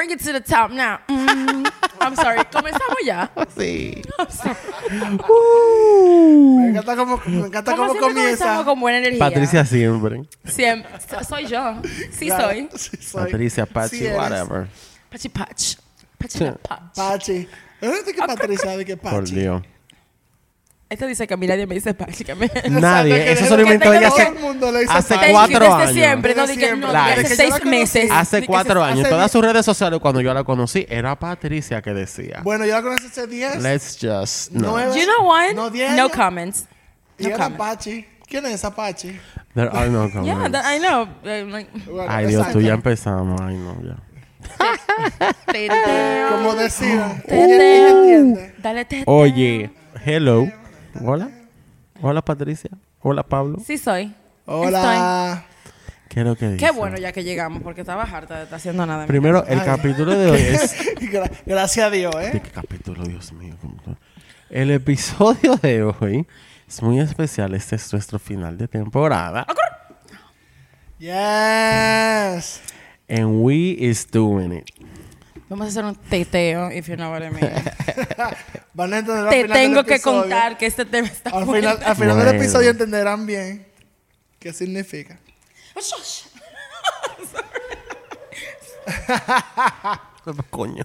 Bring it to the top now. Mm. I'm sorry. ¿Comenzamos ya? Sí. Me encanta cómo, me encanta Como cómo comienza. comenzamos con buena energía. Patricia siempre. Siempre. So- Soy yo. Sí Claro, soy. sí soy. Patricia, Pachi, Sí whatever. Pachi Patch. Pachi Sí. Patch. Pachi. ¿Dónde está que Patricia? ¿De que Pachi? Por Dios. Esto dice que a mí nadie me dice me... Nadie. que Eso desde se lo inventó ella hace, hace cuatro desde años. siempre. No, Desde di que, siempre. no, hace seis meses. Hace cuatro años. hace- Todas sus redes sociales, cuando yo la conocí, era Patricia que decía. Bueno, yo la conocí hace 10. Let's just. No. Nueve. You know what? No, No, diez años. comments. Y No era comments. Pachi. ¿Quién es esa Pachi? There are no comments. Yeah, that, I know. Like, Bueno, Ay, Dios, tú ya empezamos. Ay, no, ya. Como entiende. Dale. Oye, hello. Hola. Hola, Patricia. Hola, Pablo. Sí soy. Hola. ¿Qué es lo que dice? Qué bueno ya que llegamos, porque estaba harta de estar haciendo nada. Primero, el Ay. capítulo de hoy es. Gra- Gracias a Dios, ¿De ¿eh? qué capítulo, Dios mío? El episodio de hoy es muy especial. Este es nuestro final de temporada. Yes. And we is doing it. Vamos a hacer un teteo, if you know what I mean. Van a entender al Te final del tengo que episodio. contar que este tema está Al bueno. final, al final del Bueno. episodio entenderán bien qué significa. Coño.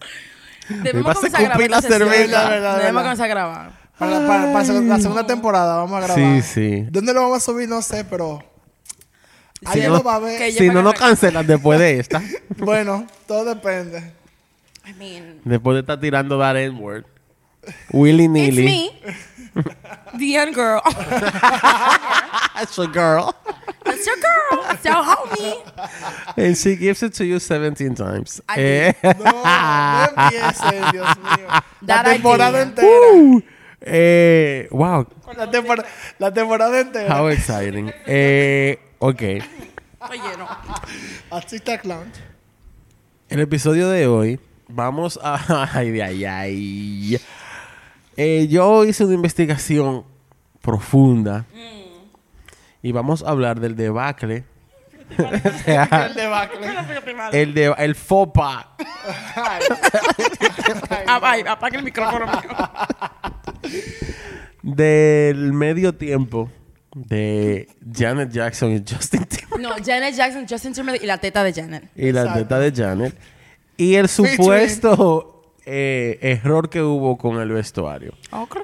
Me Debemos vas a comenzar a grabar la esta sesión. cerveza. Verdad, verdad, Debemos verdad. comenzar a grabar. Para, para- para seg- la segunda temporada vamos a grabar. Sí, sí. ¿Dónde lo vamos a subir? No sé, pero... Si Alguien no- lo va a ver. que Si no para nos cancelan después de esta, Bueno, todo depende. I mean, después de estar tirando that N-word, willy it's nilly. me, the young girl. That's a girl. That's your girl. That's your homie. And she gives it to you 17 times. I Eh, No, no empiecen, Dios mío. La That temporada entera. uh, eh, wow, La, tempora- la temporada entera. how exciting. Eh, ok. Oye, no. Artista Clown. El episodio de hoy vamos a... Ay, de ay, ay. Eh, yo hice una investigación profunda y vamos a hablar del debacle. El debacle. el de el FOPA. Ay, Ah, apaga el micrófono del medio tiempo de Janet Jackson y Justin Timberlake No, Janet Jackson, Justin Timberlake y la teta de Janet. y la Exacto. teta de Janet y el supuesto eh, error que hubo con el vestuario. Okay.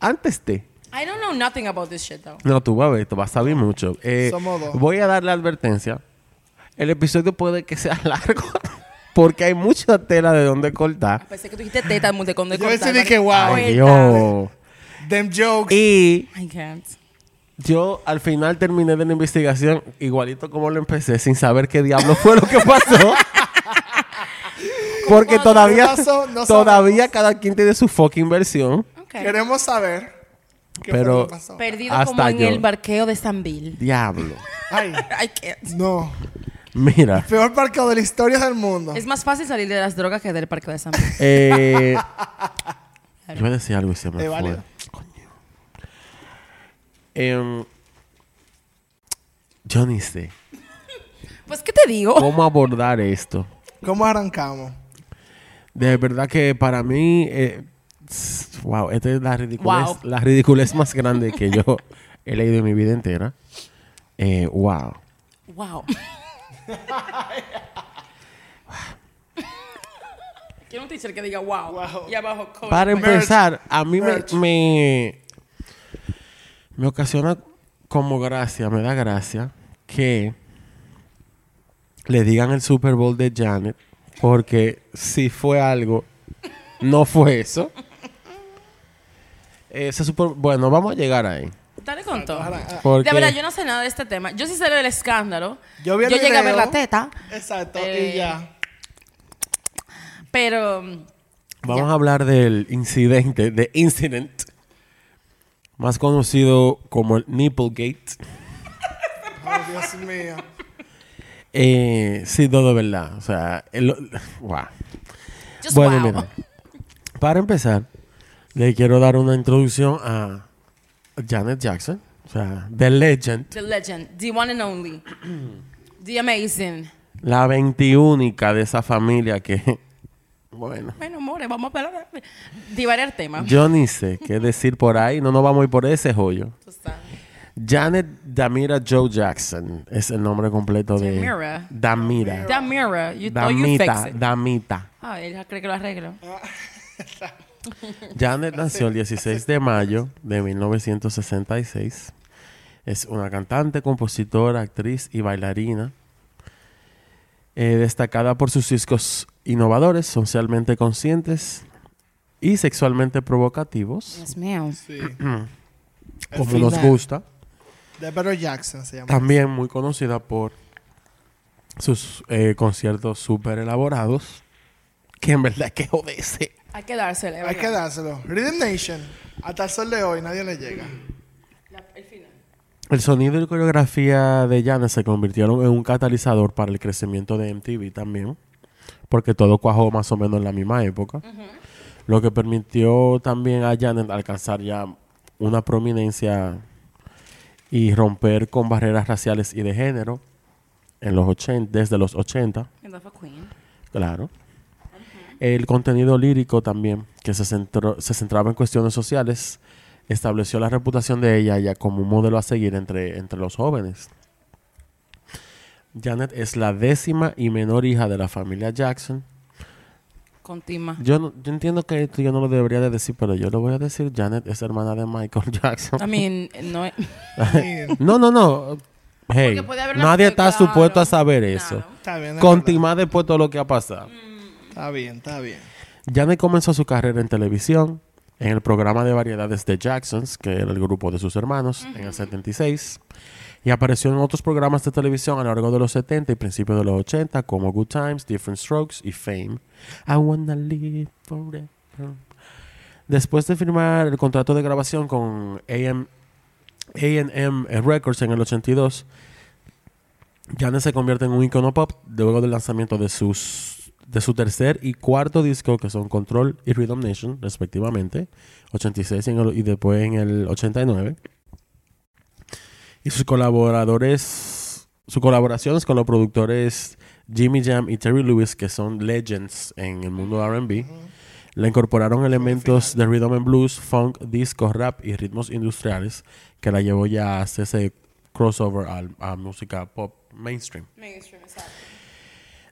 Antes de I don't know nothing about this shit though. No, tú vas a ver, tú vas a saber mucho. Eh, voy a dar la advertencia. El episodio puede que sea largo porque hay mucha tela de donde cortar. Pensé que tú dijiste teta de con de Yo cortar, decidí que wow. Ay. Dios. Them jokes. Y I can't. yo al final terminé de la investigación igualito como lo empecé, sin saber qué diablo fue lo que pasó. porque todavía, no todavía cada quien tiene su fucking versión. Okay. Queremos saber qué Pero- fue lo que pasó. Perdido Hasta como en yo. el barqueo de Sanville. Diablo. Ay, I can't. no. Mira. Peor parqueo de la historia del mundo. Es más fácil salir de las drogas que del parqueo de Sanville. Eh, yo iba a decir algo y se me Es fue. Coño. Em, yo ni sé pues, ¿qué te digo? cómo abordar esto. ¿Cómo arrancamos? De verdad que para mí, eh, wow, esta es la ridiculez, Wow. la ridiculez más grande que yo he leído en mi vida entera. Eh, wow. Wow. Quiero un teacher que diga wow. Wow. Y abajo, coach. Para empezar, a mí me, me, me ocasiona como gracia, me da gracia que le digan el Super Bowl de Janet, porque si fue algo, no fue eso. Ese Super, bueno, vamos a llegar ahí. Dale con todo. Porque De verdad, yo no sé nada de este tema. Yo sí sé del escándalo. Yo vi el llegué a ver video. la teta, Exacto, Eh, y ya. pero mm, vamos Ya. a hablar del incidente, de incident, más conocido como el Nipplegate. Oh, Dios mío. Eh, sí, todo de verdad. O sea, el- wow. just Bueno, wow. mira. Para empezar, le quiero dar una introducción a Janet Jackson. O sea, The Legend. The legend, the one and only, the amazing La veintiúnica de esa familia que, bueno, Bueno, more, vamos a hablar de divariar temas. yo ni sé qué decir por ahí, no nos vamos a ir por ese joyo. Janet Damira Joe Jackson es el nombre completo de... Damira. Damira. Damira, you you Damita, fix it. Damita. Ah, ella cree que lo arreglo. Janet nació el 16 de mayo de 1966. Es una cantante, compositora, actriz y bailarina. eh, destacada por sus discos innovadores, socialmente conscientes y sexualmente provocativos, Dios mío. Sí. Como nos gusta. De Better Jackson se llama. También muy conocida por sus eh, conciertos súper elaborados, que en verdad hay que joderse. Hay que dársele. Hay que dárselo. Rhythm Nation. Hasta el sol de hoy nadie le llega. La- el final. El sonido y coreografía de Janet se convirtieron en un catalizador para el crecimiento de MTV también, porque todo cuajó más o menos en la misma época, lo que permitió también a Janet alcanzar ya una prominencia y romper con barreras raciales y de género en los 80, desde los 80, And that's a queen. claro. El contenido lírico también, que se, centró- se centraba en cuestiones sociales, estableció la reputación de ella ya como un modelo a seguir entre, entre los jóvenes. Janet es la décima y menor hija de la familia Jackson. Con Tima. Yo, no- yo entiendo que esto yo no lo debería de decir, pero yo lo voy a decir. Janet es hermana de Michael Jackson. I mean, no es... No, no, no. Hey, nadie está claro. supuesto a saber eso. Claro. Está bien. es Con después todo lo que ha pasado. Está bien, está bien. Janet comenzó su carrera en televisión, en el programa de variedades de Jacksons, que era el grupo de sus hermanos, en el 76, y apareció en otros programas de televisión a lo largo de los 70 y principios de los 80, como Good Times, Different Strokes y Fame. I wanna live forever. Después de firmar el contrato de grabación con AM Records en el 82, Janet se convierte en un icono pop luego del lanzamiento de sus de su tercer y cuarto disco que son Control y Rhythm Nation respectivamente 86 y, en el- y después en el 89 y sus colaboradores sus colaboraciones con los productores Jimmy Jam y Terry Lewis que son legends en el mundo R&B le incorporaron elementos de rhythm and blues, funk, disco, rap y ritmos industriales que la llevó ya a hacer ese crossover al- a, música pop mainstream.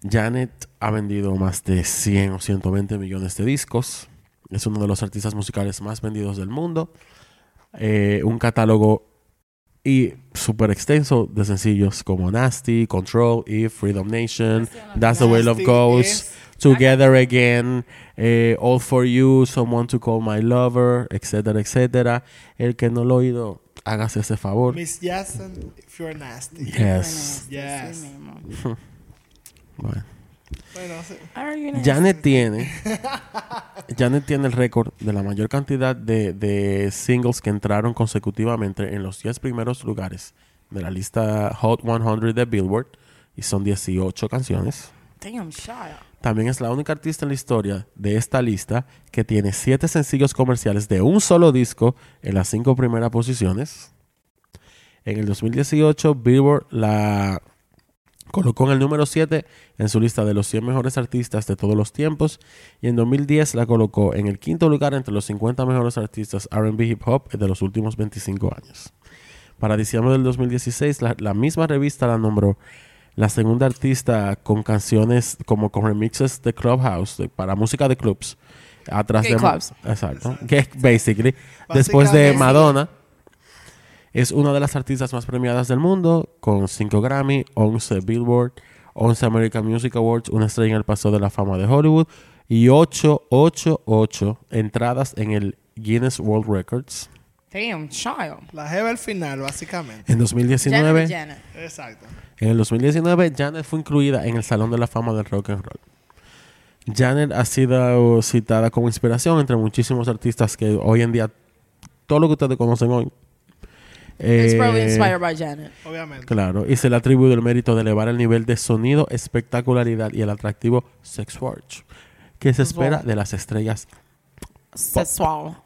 Janet ha vendido más de 100 o 120 millones de discos. Es uno de los artistas musicales más vendidos del mundo. Eh, un catálogo y súper extenso de sencillos como Nasty, Control, If, Freedom Nation, That's the Way Love Goes, es- Together Again, eh, All for You, Someone to Call My Lover, etcétera, etcétera. El que no lo ha oído, hágase ese favor. Miss Jackson, if you're nasty. Yes. Yes. Bueno. Bueno, sí. Janet tiene Janet tiene el récord de la mayor cantidad de, de singles que entraron consecutivamente en los 10 primeros lugares de la lista Hot 100 de Billboard y son 18 canciones. Damn. También es la única artista en la historia de esta lista que tiene 7 sencillos comerciales de un solo disco en las 5 primeras posiciones. En el 2018 Billboard la colocó en el número 7 en su lista de los 100 mejores artistas de todos los tiempos y en 2010 la colocó en el quinto lugar entre los 50 mejores artistas RB hip hop de los últimos 25 años. Para diciembre del 2016 la, la misma revista la nombró la segunda artista con canciones como con remixes de Clubhouse de- para música de clubs atrás Gay de clubs. exacto que basically después de. Madonna es una de las artistas más premiadas del mundo, con 5 Grammy, 11 Billboard, 11 American Music Awards, una estrella en el Paseo de la Fama de Hollywood y 8, 8, 8 entradas en el Guinness World Records. Damn, child. La jeva al final, básicamente. En 2019, Janet, Janet. Exacto. en el 2019, Janet fue incluida en el Salón de la Fama del Rock and Roll. Janet ha sido citada como inspiración entre muchísimos artistas que hoy en día, todo lo que ustedes conocen hoy, It's probably eh, inspired by Janet. Obviamente. Claro, y se le atribuye el mérito de elevar el nivel de sonido, espectacularidad y el atractivo sex work que se espera de las estrellas Sexual.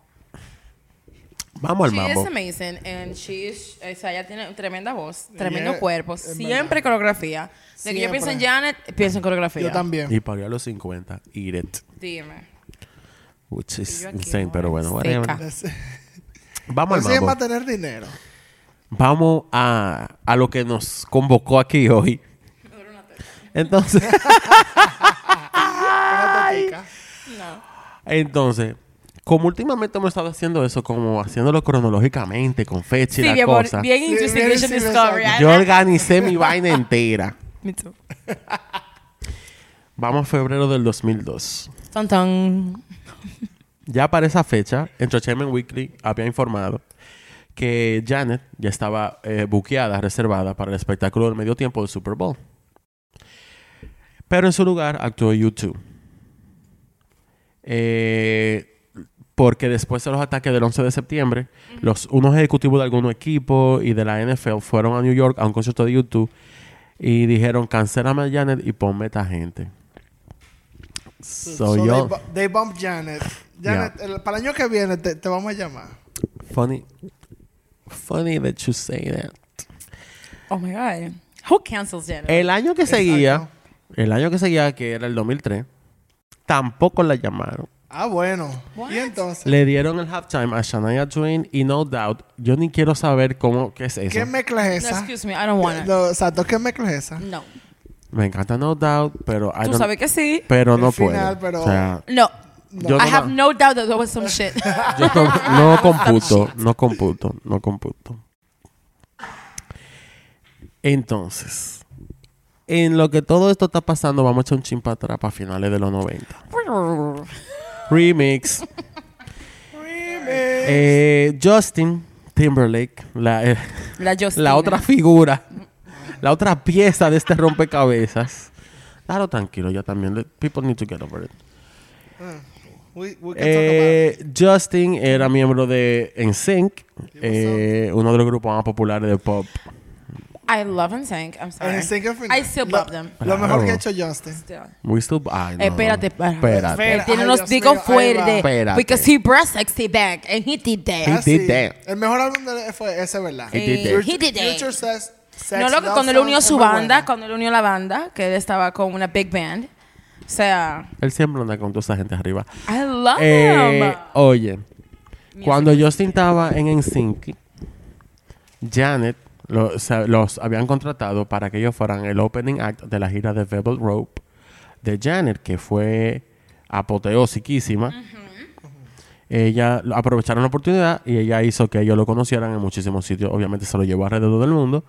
Vamos al She is mambo. amazing and she is, o sea, ella tiene tremenda voz, tremendo Yeah, cuerpo, es siempre coreografía. De que yo pienso en Siempre. Janet, pienso en coreografía. Yo también. Y parió a los 50. Eat it. Dime. Which is yo aquí, insane, pero bueno, Seca. whatever. Pues Vamos al sí es mambo. para tener dinero. Vamos a, a lo que nos convocó aquí hoy. Entonces, entonces, como últimamente hemos estado haciendo eso, como haciéndolo cronológicamente, con fecha y Sí, la bien, cosa, bien Sí, Investigation sí, Discovery. yo organicé mi vaina entera. Me too. Vamos a febrero del 2002. Ton, ton. Ya para esa fecha, Entertainment Weekly había informado que Janet ya estaba eh, buqueada, reservada para el espectáculo del medio tiempo del Super Bowl. Pero en su lugar actuó YouTube. Eh, porque después de los ataques del 11 de septiembre, los, unos ejecutivos de algún equipo y de la NFL fueron a New York a un concierto de YouTube y dijeron, cancélame a Janet y ponme esta gente. So, So yo... they, bu- they Janet. Janet, el- para el año que viene te, te vamos a llamar. Funny. Funny that you say that. Oh my God. Who cancels Janet? El año que seguía, el año que seguía, que era el 2003, tampoco la llamaron. Ah, bueno. What? Y entonces, Le dieron el halftime a Shania Twain y No Doubt. Yo ni quiero saber cómo, qué es eso. ¿qué mezcla es No, esa? excuse me, I don't want it. Lo- Exacto, ¿qué mezcla es esa? No. Me encanta No Doubt, pero I Tú don't- sabes que sí. pero no final, puedo. pero- O sea, No. Yo I no, have no doubt that there was some shit. yo no, no computo, no computo, no computo. Entonces, en lo que todo esto está pasando, vamos a echar un chin para atrás para finales de los 90. Remix. Eh, Justin Timberlake, la, eh, La otra figura, la otra pieza de este rompecabezas. Claro, tranquilo, ya también. People need to get over it. We, we Eh, Justin era miembro de NSYNC, eh, uno de los grupos más populares de pop. I love NSYNC. I'm sorry. it. En Sync of Finance. I still Lo- bump them. Lo mejor que ha hecho Justin. Still. We still- ay, no. Eh, espérate, espérate. Espérate. Él tiene unos va. fuertes. Espérate. Because he breast sexy back and he did that. He Ah, did sí. that. El mejor álbum de él fue ese, ¿verdad? He did Eh, that. he did that. Future Sex, Sex No, lo que Love cuando él unió su banda, bueno. cuando él unió la banda, que él estaba con una big band. O sea, Él siempre anda con toda esa gente arriba. I love Eh, him. oye, cuando Justin estaba en NSYNC, Janet lo- los habían contratado para que ellos fueran el opening act de la gira de Velvet Rope de Janet, que fue apoteósiquísima. Ella aprovecharon la oportunidad y ella hizo que ellos lo conocieran en muchísimos sitios. Obviamente se lo llevó alrededor del mundo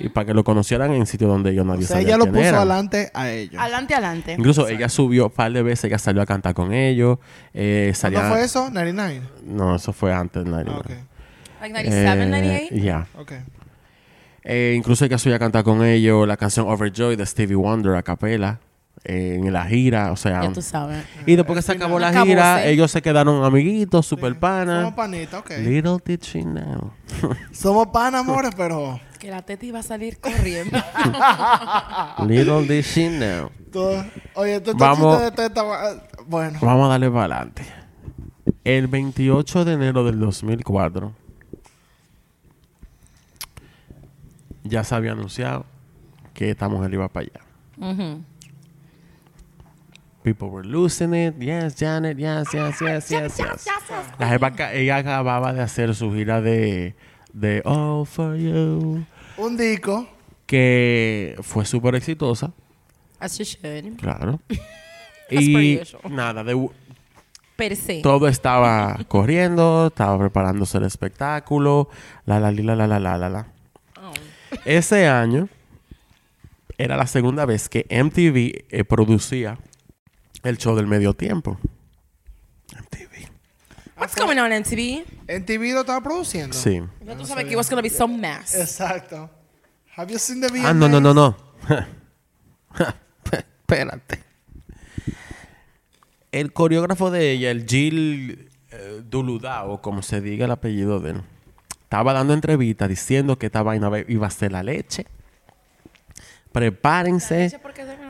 y para que lo conocieran en sitios donde ellos nadie O sea, sabía ella lo puso eran. adelante a ellos. Adelante, adelante. Incluso ella subió un par de veces, ella salió a cantar con ellos. Eh, ¿Cuándo salía- fue eso? 99. No, eso fue antes del 99. Ah, ok. Like 97, 98. Eh, Ya. Ok. Eh, incluso ella subió a cantar con ellos la canción Overjoy de Stevie Wonder a capela eh, en la gira, o sea. Ya tú sabes. Y después que se acabó la Acabó, gira, sí. ellos se quedaron amiguitos, super panas. Somos panitas, ok. Little did she know. Somos panas, amores, pero... Que la teta iba a salir corriendo. Little did she know. todo- Oye, tú Vamos. de teta... eh, Bueno. Vamos a darle para adelante. El 28 de enero del 2004 ya se había anunciado que esta mujer iba para allá. Ujú. People were losing it. Yes, Janet. Yes, yes, yes, yes, yes. La jeva ca- ella acababa de hacer su gira de, de All for You, Un disco. que fue súper exitosa, As you should. claro. y nada, de, Per se. todo estaba corriendo, estaba preparándose el espectáculo, la la li, la la la la la la. Oh. Ese año era la segunda vez que MTV eh, producía el show del medio tiempo. MTV. What's going on, MTV? En TV lo estaba produciendo. Sí. Ya tú sabes que it was gonna be some mess. Exacto. Have you seen the VMAs? Ah, no, no, no, no. Espérate. El coreógrafo de ella, el Gil eh, Duludao, como se diga el apellido de él, estaba dando entrevistas diciendo que esta vaina iba a ser la leche. Prepárense.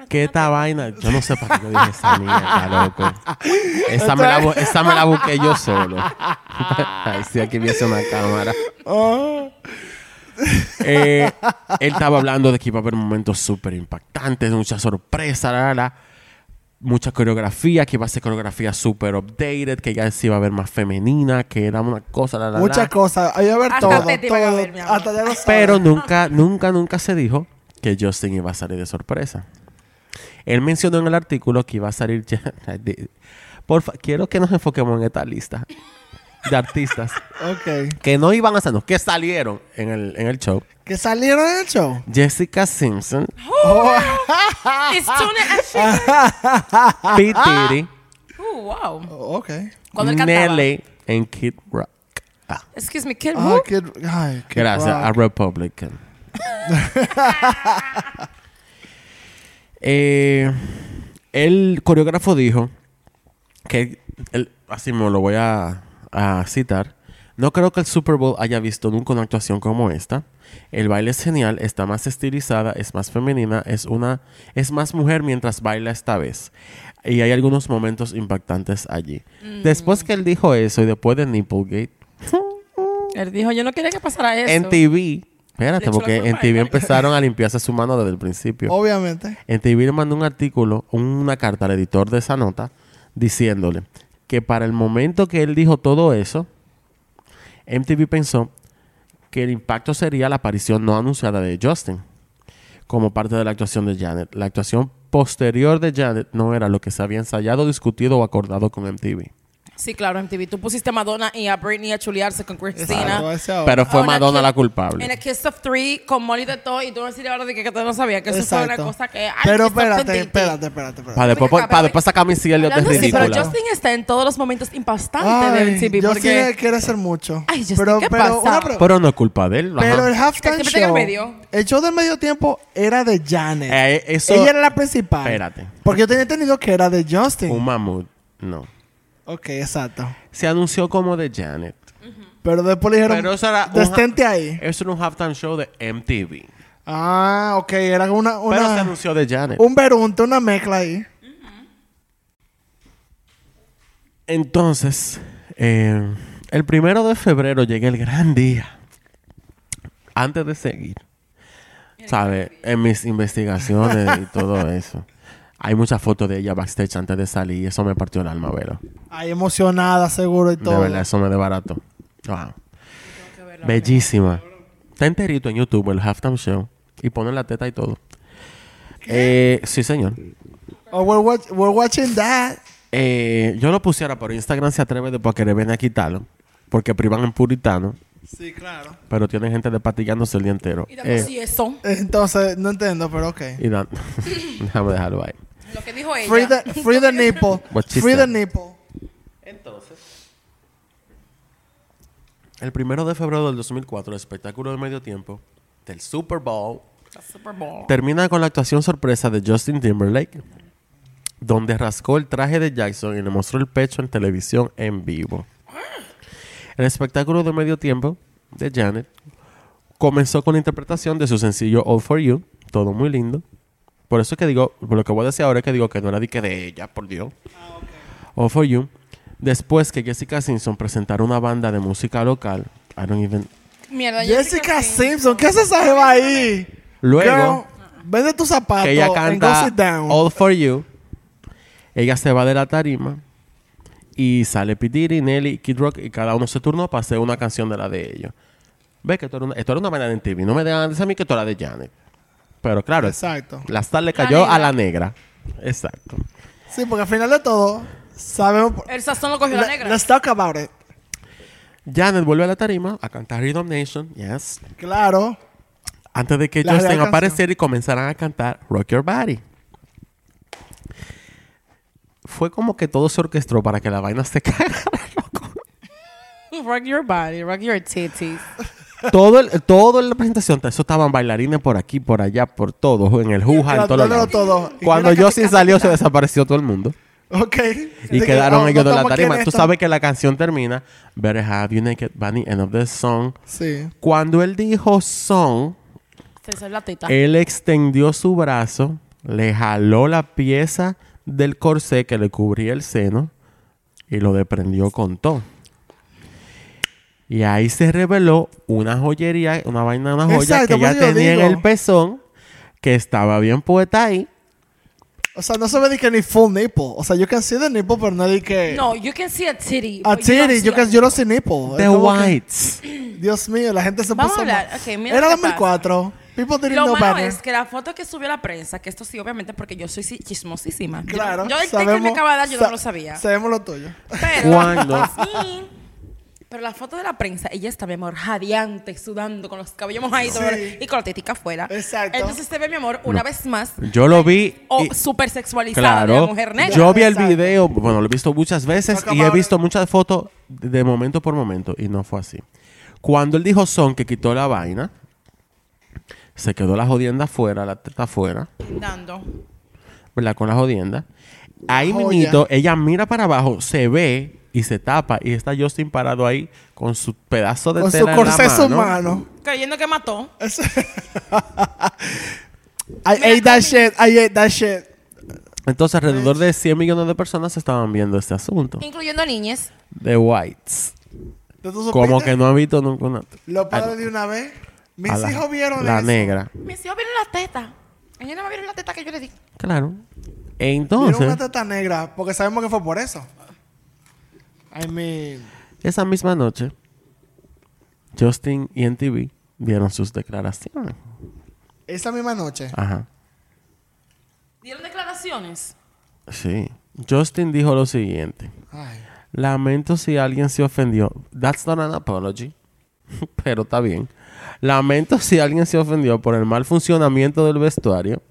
Que esta vaina, yo no sé para qué yo dije esa mierda, loco. Esa me, la, esa me la busqué yo solo. Ay, sí, aquí viese una cámara. Oh. Eh, él estaba hablando de que iba a haber momentos súper impactantes, mucha sorpresa, la, la, la. mucha coreografía, que iba a ser coreografía súper updated, que ya se iba a ver más femenina, que era una cosa, la, la, la. Muchas cosas. Va a ver Hasta todo. te iban a todo. ver, mi amor. Hasta ya lo sabes. Pero nunca, nunca, nunca se dijo que Justin iba a salir de sorpresa. Él mencionó en el artículo que iba a salir ya. Porfa, quiero que nos enfoquemos en esta lista de artistas Ok. que no iban a salir, que salieron en el, en el show. ¿Que salieron en el show? Jessica Simpson, Oh. It's Tuna and shit. P. Diddy, Uh, wow. Oh, ok. Cuando él cantaba. Nelly en Kid Rock. Ah, Excuse me, kid. Ah, who? Kid, ay, Kid gracias Rock. a Republican. Eh, el coreógrafo dijo que, él- así me lo voy a, a citar, no creo que el Super Bowl haya visto nunca una actuación como esta. El baile es genial, está más estilizada, es más femenina, es una es más mujer mientras baila esta vez. Y hay algunos momentos impactantes allí. Después que él dijo eso y después de Nipplegate, Él dijo, yo no quería que pasara eso. en TV, espérate, porque en TV empezaron a limpiarse su mano desde el principio. Obviamente. En TV le mandó un artículo, una carta al editor de esa nota, diciéndole que para el momento que él dijo todo eso, MTV pensó que el impacto sería la aparición no anunciada de Justin como parte de la actuación de Janet. La actuación posterior de Janet no era lo que se había ensayado, discutido o acordado con MTV. Sí, claro, en TV. Tú pusiste a Madonna y a Britney a chulearse con Christina. Exacto. Pero fue Oh, Madonna la culpable. En a Kiss of Three con Molly de todo y tú no decir ahora de que, que tú no sabías que eso fue una Exacto. cosa que... ay, Pero espérate, espérate, espérate, espérate. Para después, para después sacar Missy Elliott de ridícula. pero Justin está en todos los momentos impactantes Ay, de MTV. yo porque sí quiere hacer mucho. Ay, Justin, pero, ¿qué pero, pasa? una Pero no es culpa de él. ajá. pero el halftime show, el medio. el show del medio tiempo era de Janet. Eh, eso- Ella era la principal. Espérate. Porque yo tenía entendido que era de Justin. Un mamut. No. Ok, exacto. Se anunció como de Janet. Pero después le dijeron, Pero eso era un- destente ahí. Eso era un halftime show de MTV. Ah, ok, era una, Pero se una anunció de Janet. un berunte, una mezcla ahí. Entonces, eh, el primero de febrero llega el gran día. Antes de seguir, ¿sabes? En mis investigaciones y todo eso. Hay muchas fotos de ella backstage antes de salir y eso me partió el alma, verlo. Ahí emocionada, seguro y De todo. verdad, eso me desbarató. Wow. Bellísima. Está enterito en YouTube el halftime show. Y ponen la teta y todo. Eh, sí, señor. Oh, we're, watch- we're watching that. Eh, yo lo pusiera por Instagram se atreve después a querer venir a quitarlo. Porque privan en puritano. Sí, claro. Pero tienen gente despatillándose el día entero. Y Eh, sí eso. Entonces, no entiendo, pero ok. y dan- Déjame dejarlo ahí. Lo que dijo ella. Free the, free the nipple. Free the nipple. Entonces. El primero de febrero del 2004, el espectáculo de medio tiempo del Super Bowl Super Bowl. termina con la actuación sorpresa de Justin Timberlake, donde rascó el traje de Jackson y le mostró el pecho en televisión en vivo. El espectáculo de medio tiempo de Janet comenzó con la interpretación de su sencillo All For You, todo muy lindo. Por eso es que digo, por lo que voy a decir ahora es que digo que no era de que de ella, por Dios. All For You. Después que Jessica Simpson presentara una banda de música local, I don't even... Mierda, Jessica Simpson, ¿qué hace esa jeva ahí? Luego... Girl, vende tus zapatos que ella and go canta sit down. All For You. Ella se va de la tarima y sale P. Diddy, Nelly, Kid Rock y cada uno se turnó para hacer una canción de la de ellos. Ve que esto era una, esto era una vaina de TV. No me dejan decir a mí que esto era de Janet. Pero claro, Exacto. la star le La cayó negra. a la negra. Exacto. Sí, porque al final de todo, sabemos... El sazón lo cogió la Le- negra. Let's talk about it. Janet vuelve a la tarima a cantar Rhythm Nation, yes. Claro. Antes de que La Justin canción. apareciera y comenzaran a cantar Rock Your Body. Fue como que todo se orquestó para que la vaina se cagara, loco. Rock your body, rock your titties. Todo el, todo en la presentación, eso estaban bailarines por aquí, por allá, por todo, en el juja, en todos Dándolo lados. todo. Cuando que- Justin salió, se desapareció todo el mundo. Ok. Y De que, quedaron oh, ellos no de la tarima. Tú sabes que la canción termina, Better Have You Naked Bunny, end of the song. Sí. Cuando él dijo song, Se la él extendió su brazo le jaló la pieza del corsé que le cubría el seno y lo desprendió con todo. Y ahí se reveló una joyería, una vaina de una joya Exacto, que ya yo tenía en digo. el pezón, que estaba bien puesta ahí. O sea, no se ve que ni full nipple. O sea, yo can see the nipple, pero no di que... No, you can see a titty. A you don't titty, see yo, a- can- yo no sé nipple. The como que- whites. Dios mío, la gente se Vamos puso... a hablar. mal. Ok, mira Era qué 2004. People didn't Lo know malo better. es que la foto que subió la prensa, que esto sí, obviamente, porque yo soy sí- chismosísima. Yo- Claro. Yo, el té que me acaba de dar, yo no lo sabía. Sabemos lo tuyo. Pero, ¿Cuándo? Pero la foto de la prensa, ella está, mi amor, radiante, sudando, con los cabellos mojaditos Sí. y con la tetica afuera. Exacto. Entonces se ve, mi amor, una vez más, Yo lo vi. o y- súper sexualizada de la Claro. mujer negra. Yo vi el Exacto. video, bueno, lo he visto muchas veces No, y he visto muchas fotos de momento por momento y no fue así. Cuando él dijo son que quitó la vaina, se quedó la jodienda afuera, la teta afuera, Dando. ¿verdad? Con la jodienda. Ahí Joya. mismito, ella mira para abajo, se ve y se tapa y está Justin parado ahí con su pedazo de Con su tela en la corsé mano. humano. Creyendo que mató. I ate that shit. I ate that shit. Entonces, alrededor de 100 millones de personas estaban viendo este asunto. Incluyendo niñas. The Whites. Como que no han visto nunca una... Los padres de una vez. Mis la- hijos vieron La eso. negra. Mis hijos vieron la teta. Ellos no me vieron la teta que yo le di. Claro. Vieron entonces, una teta negra. Porque sabemos que fue por eso. I mean... esa misma noche, Justin y NTV dieron sus declaraciones. Esa misma noche. Ajá. ¿Dieron declaraciones? Sí. Justin dijo lo siguiente. Ay. Lamento si alguien se ofendió. That's not an apology. Pero está bien. Lamento si alguien se ofendió por el mal funcionamiento del vestuario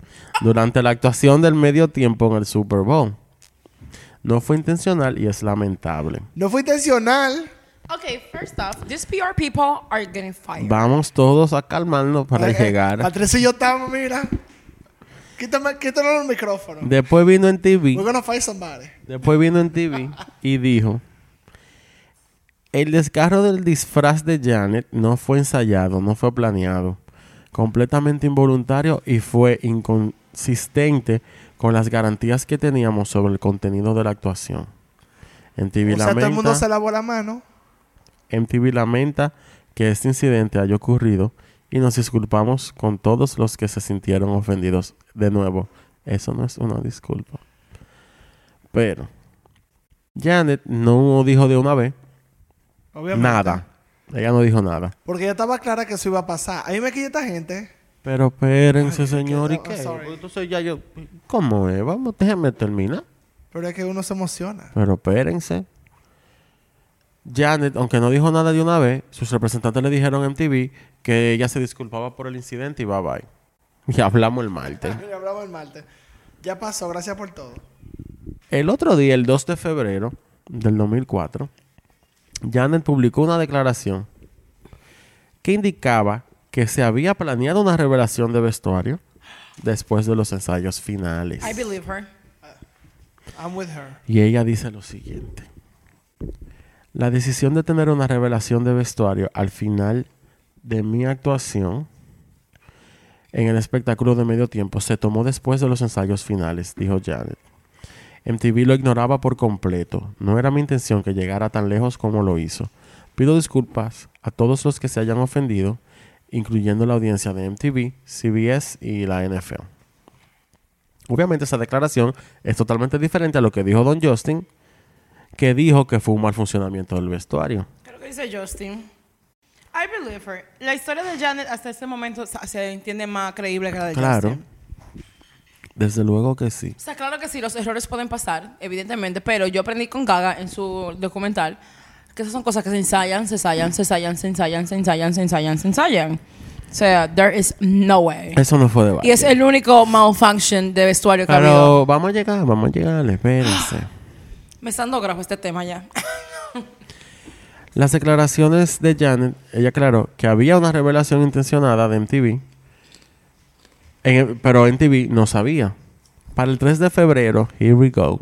durante la actuación del medio tiempo en el Super Bowl. No fue intencional y es lamentable. No fue intencional. Okay, first off, these PR people are getting fired. Vamos todos a calmarnos para Eh, eh, llegar. Patricia y yo estamos, mira. Quítame, quítale el micrófono. Después vino en TV. We're gonna fight somebody. Después vino en TV y dijo: El descarro del disfraz de Janet no fue ensayado, no fue planeado, completamente involuntario y fue inconsistente con las garantías que teníamos sobre el contenido de la actuación. MTV o sea, todo el mundo se lavó la mano. MTV lamenta que este incidente haya ocurrido y nos disculpamos con todos los que se sintieron ofendidos. De nuevo, eso no es una disculpa. Pero Janet no dijo de una vez Obviamente. nada. Ella no dijo nada. Porque ya estaba clara que eso iba a pasar. Ahí me quilla esta gente. Pero espérense, Ay, señor. ¿Y qué? sorry. Entonces ya yo... ¿Cómo es? Vamos, déjeme terminar. Pero es que uno se emociona. Pero espérense. Janet, aunque no dijo nada de una vez, sus representantes le dijeron en TV que ella se disculpaba por el incidente y bye bye. Y hablamos el martes. Le hablamos el martes. Ya pasó, gracias por todo. El otro día, el 2 de febrero del 2004, Janet publicó una declaración que indicaba que se había planeado una revelación de vestuario después de los ensayos finales. I believe her. I'm with her. Y ella dice lo siguiente. La decisión de tener una revelación de vestuario al final de mi actuación en el espectáculo de medio tiempo se tomó después de los ensayos finales, dijo Janet. MTV lo ignoraba por completo. No era mi intención que llegara tan lejos como lo hizo. Pido disculpas a todos los que se hayan ofendido, incluyendo la audiencia de MTV, CBS y la NFL. Obviamente esa declaración es totalmente diferente a lo que dijo Don Justin, que dijo que fue un mal funcionamiento del vestuario. Creo que dice Justin. I believe her. La historia de Janet hasta este momento se, entiende más creíble que la de Claro. Justin. Desde luego que sí. O sea, claro que sí, los errores pueden pasar, evidentemente, pero yo aprendí con Gaga en su documental que esas son cosas que se ensayan, se ensayan, se ensayan, se ensayan, se ensayan, se ensayan, se ensayan. O sea, there is no way. Eso no fue debate. Y es el único malfunction de vestuario que ha habido. Pero vamos a llegar, vamos a llegar, espérense. Me está dando grafo este tema ya. Las declaraciones de Janet, ella aclaró que había una revelación intencionada de MTV, en- pero MTV no sabía. Para el 3 de febrero, here we go.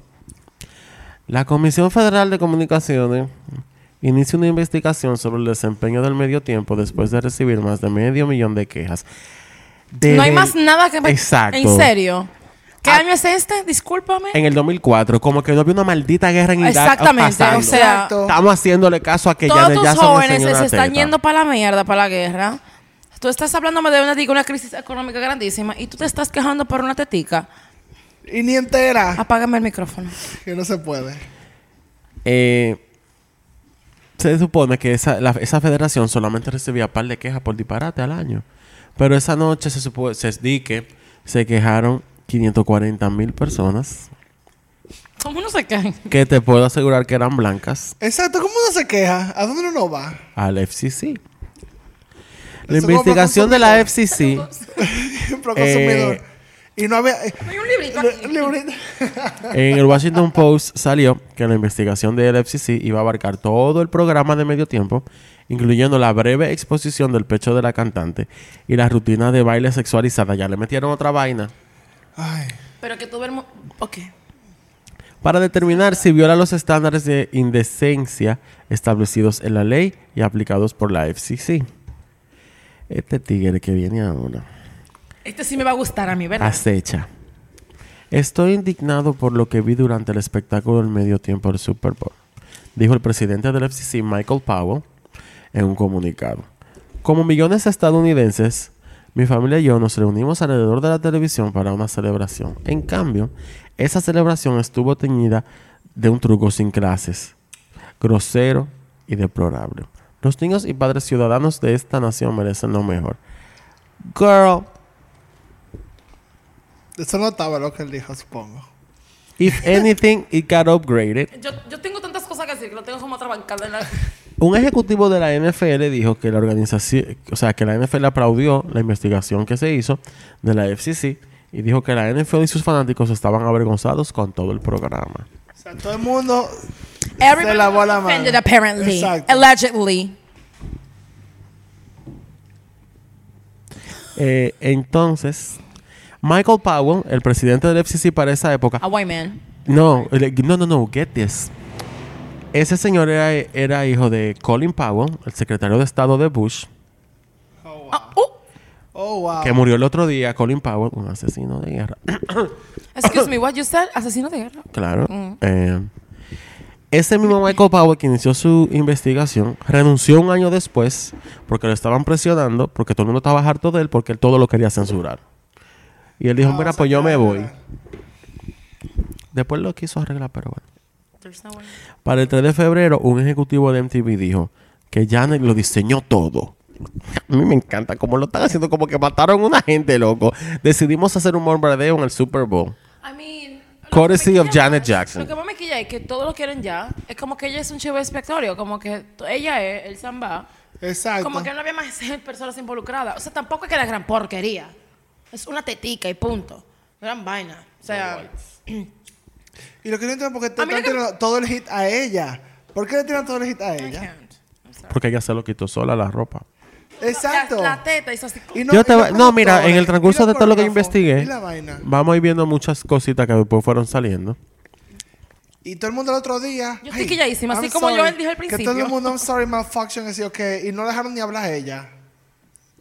La Comisión Federal de Comunicaciones inicia una investigación sobre el desempeño del medio tiempo después de recibir más de medio millón de quejas. no hay más nada que... Exacto. En serio. ¿Qué Ah. año es este? Discúlpame. En el 2004, como que no había una maldita guerra en Irak Exactamente, pasando. o sea. Estamos haciéndole caso a que Todos Janet tus Jackson jóvenes se están teta. yendo para la mierda, para la guerra. Tú estás hablándome de una, de una crisis económica grandísima y tú te estás quejando por una tetica. Y ni entera. Apágame el micrófono. Que no se puede. Eh, se supone que esa, la- esa federación solamente recibía un par de quejas por disparate al año. Pero esa noche se supone, se di que se quejaron 540 mil personas ¿Cómo no se quejan? que te puedo asegurar que eran blancas Exacto, ¿cómo uno se queja? ¿A dónde uno va? al FCC. La Eso investigación de la. FCC Pro consumidor. Eh, y no había. eh, Hay un librito aquí. librito. En el Washington Post salió que la investigación del FCC iba a abarcar todo el programa de medio tiempo, incluyendo la breve exposición del pecho de la cantante y la rutina de baile sexualizada. Ya le metieron otra vaina Ay. Pero que tú el Ok. para determinar si viola los estándares de indecencia establecidos en la ley y aplicados por la FCC. Este tigre que viene ahora. Este sí me va a gustar a mí, ¿verdad? Acecha. Estoy indignado por lo que vi durante el espectáculo del medio tiempo del Super Bowl, dijo el presidente del FCC, Michael Powell, en un comunicado. Como millones de estadounidenses, mi familia y yo nos reunimos alrededor de la televisión para una celebración. En cambio, esa celebración estuvo teñida de un truco sin clases, grosero y deplorable. Los niños y padres ciudadanos de esta nación merecen lo mejor. Girl, Eso no estaba lo que él dijo, supongo. If anything, it got upgraded. Yo, yo tengo tantas cosas que decir que lo tengo como otra bancada en la... Un ejecutivo de la NFL dijo que la organización, o sea, que la NFL aplaudió la investigación que se hizo de la FCC y dijo que la NFL y sus fanáticos estaban avergonzados con todo el programa. O sea, todo el mundo. Everybody lavó la mano. apparently. Exacto. Allegedly. Eh, entonces, Michael Powell, el presidente del FCC para esa época, A white man. no, no, no, no, get this. Ese señor era, era hijo de Colin Powell, el secretario de Estado de Bush, Ah, uh, Oh, wow. que murió el otro día. Colin Powell, un asesino de guerra. excuse me, what you said? Asesino de guerra. Claro. Mm. Eh, ese mismo Michael Powell que inició su investigación renunció un año después porque lo estaban presionando, porque todo el mundo estaba harto de él, porque él todo lo quería censurar. Y él dijo, mira, pues yo me era- voy. Después lo quiso arreglar, pero bueno. There's no way. Para el 3 de febrero, un ejecutivo de MTV dijo que Janet lo diseñó todo. A mí me encanta cómo lo están haciendo, como que mataron a una gente, loco. Decidimos hacer un bombardeo en el Super Bowl. I mean, Courtesy of Janet Jackson. Lo que más me quilla es que todos lo quieren ya. Es como que ella es un chivo expiatorio. Como que ella es el samba. Exacto. Como que no había más personas involucradas. O sea, tampoco es que la gran porquería. Es una tetica y punto. Gran vaina. O sea, Y lo que no entiendo es por qué tirando todo el hit a ella. ¿Por qué le tiran todo el hit a ella? Porque ella se lo quitó sola la ropa. Exacto. La, la teta hizo así. Y Yo te y los no, mira, en el transcurso de todo lo que investigué, Y la vaina. vamos a ir viendo muchas cositas que después fueron saliendo. Y todo el mundo el otro día. Yo estoy "Ay, quilladísima, así como sorry", Joel dijo al Que todo principio. el mundo, I'm sorry, malfunction, así, ok. Y no dejaron ni hablar a ella.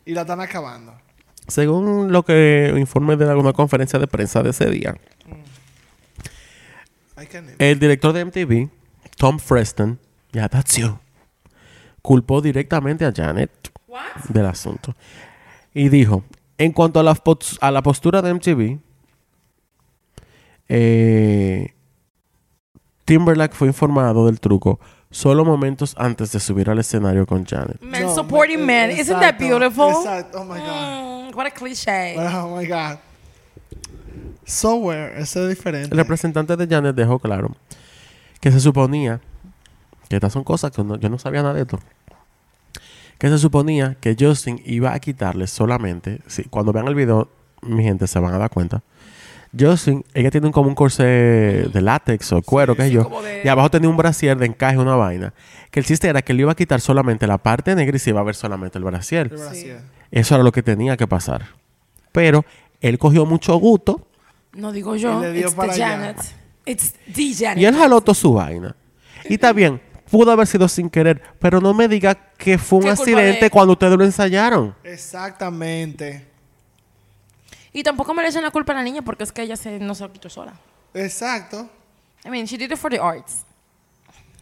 Y la están acabando. Según lo que informe de alguna conferencia de prensa de ese día, el director de MTV, Tom Freston, ya that's you, culpó directamente a Janet What? del asunto. Y dijo, en cuanto a la, pos- a la postura de MTV, eh, Timberlake fue informado del truco solo momentos antes de subir al escenario con Janet. Men No, supporting eh, men. Isn't that exacto, beautiful? Exacto. Oh my God. Mm, what a cliche. Oh my God. Somewhere. Eso es diferente. El representante de Janet dejó claro que se suponía, que estas son cosas que no- yo no sabía nada de esto, que se suponía que Justin iba a quitarle solamente, si, cuando vean el video, mi gente se van a dar cuenta. Justin, ella tiene un, como un corsé de látex o cuero, qué sé sí, yo, de- y abajo tenía un brasier de encaje, una vaina. Que el chiste era que le iba a quitar solamente la parte negra y se iba a ver solamente el brasier. El brasier. Eso era lo que tenía que pasar. Pero él cogió mucho gusto No digo yo. Y le dio It's para the. Janet. It's the Janet. Y él jaló toda su vaina. Y está bien, pudo haber sido sin querer, pero no me diga que fue un ¿Qué culpa accidente de- cuando ustedes lo ensayaron. Exactamente. Y tampoco me le echen la culpa a la niña porque es que ella se, no se lo quitó sola. Exacto. I mean, she did it for the arts.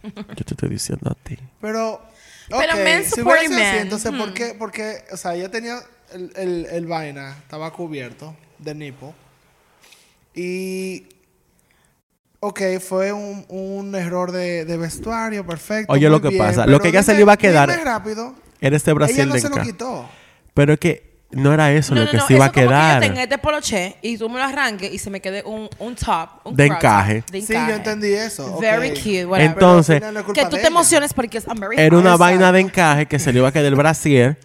Yo te estoy diciendo a ti. Pero. Pero ok, men si hubiera sido así, men. entonces, ¿por Hmm. qué? Porque, o sea, ella tenía el, el, el vaina, estaba cubierto de nipo. Y. Ok, fue un, un error de, de vestuario, perfecto. Oye, lo que bien, pasa, pero lo que ella se le dime- iba a quedar- dime rápido. Era este Brasil ella no de se lo quitó. Pero es que no era eso No, lo no, que no, se iba a como quedar. que yo tenga este poloché y tú me lo arranques y se me quede un, un top, un De top encaje. de Sí, encaje. yo entendí eso. Very cute, whatever. Entonces, que tú te emociones porque es Era una vaina de encaje que se le iba a quedar el brasier.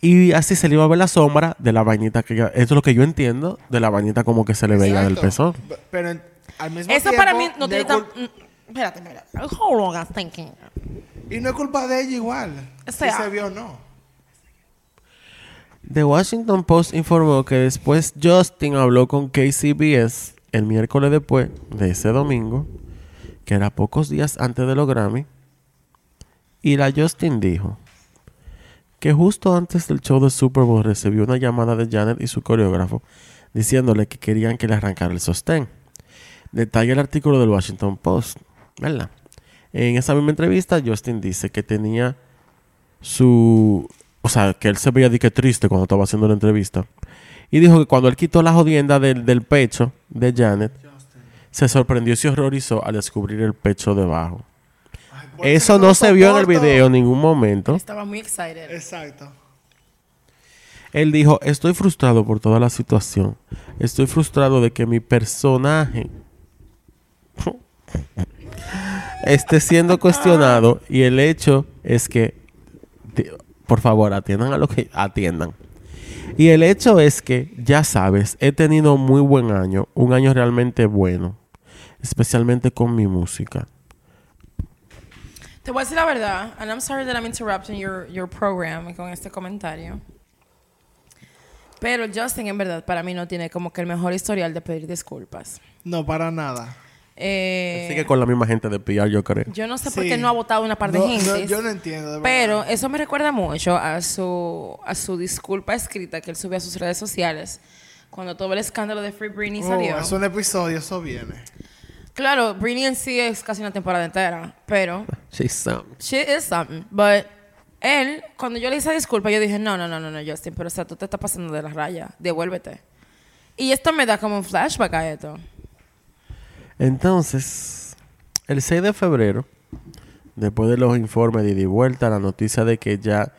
Y así se le iba a ver la sombra de la vainita que Esto es lo que yo entiendo de la vainita como que se le veía del pezón. Pero en- al mismo Eso tiempo. para mí no tiene tan... mm, Espérate, espérate. How long I'm thinking? Y no es culpa de ella igual. O sea- si se vio o no. The Washington Post informó que después Justin habló con KCBS el miércoles después de ese domingo, que era pocos días antes de los Grammy, y la Justin dijo que justo antes del show de Super Bowl recibió una llamada de Janet y su coreógrafo diciéndole que querían que le arrancara el sostén. Detalla el artículo del Washington Post, ¿verdad? En esa misma entrevista, Justin dice que tenía su... O sea, que él se veía de que triste cuando estaba haciendo la entrevista. Y dijo que cuando él quitó la jodienda del, del pecho de Janet, se sorprendió y se horrorizó al descubrir el pecho debajo. Eso no se vio en el video en ningún momento. Estaba muy excited. Exacto. Él dijo, estoy frustrado por toda la situación. Estoy frustrado de que mi personaje esté siendo cuestionado y el hecho es que, por favor, atiendan a lo que atiendan. Y el hecho es que, ya sabes, he tenido muy buen año, un año realmente bueno, especialmente con mi música. Te voy a decir la verdad, and I'm sorry that I'm interrupting your, your program con este comentario. Pero Justin, en verdad, para mí no tiene como que el mejor historial de pedir disculpas. No, para nada. Eh, Sigue con la misma gente de PR, yo creo. yo no sé por qué no ha votado una par de No, gente. no, yo no entiendo, de Pero verdad. eso me recuerda mucho a su, a su disculpa escrita que él subió a sus redes sociales cuando todo el escándalo de Free Britney Oh, salió. es un episodio, eso viene. Claro, Britney en sí es casi una temporada entera, pero She's some- she is something. But él, cuando yo le hice disculpa, yo dije, no, no, no, no, no, Justin, pero o sea, tú te estás pasando de la raya, devuélvete. Y esto me da como un flashback a esto. Entonces, el 6 de febrero, después de los informes de ida y vuelta, la noticia de que ya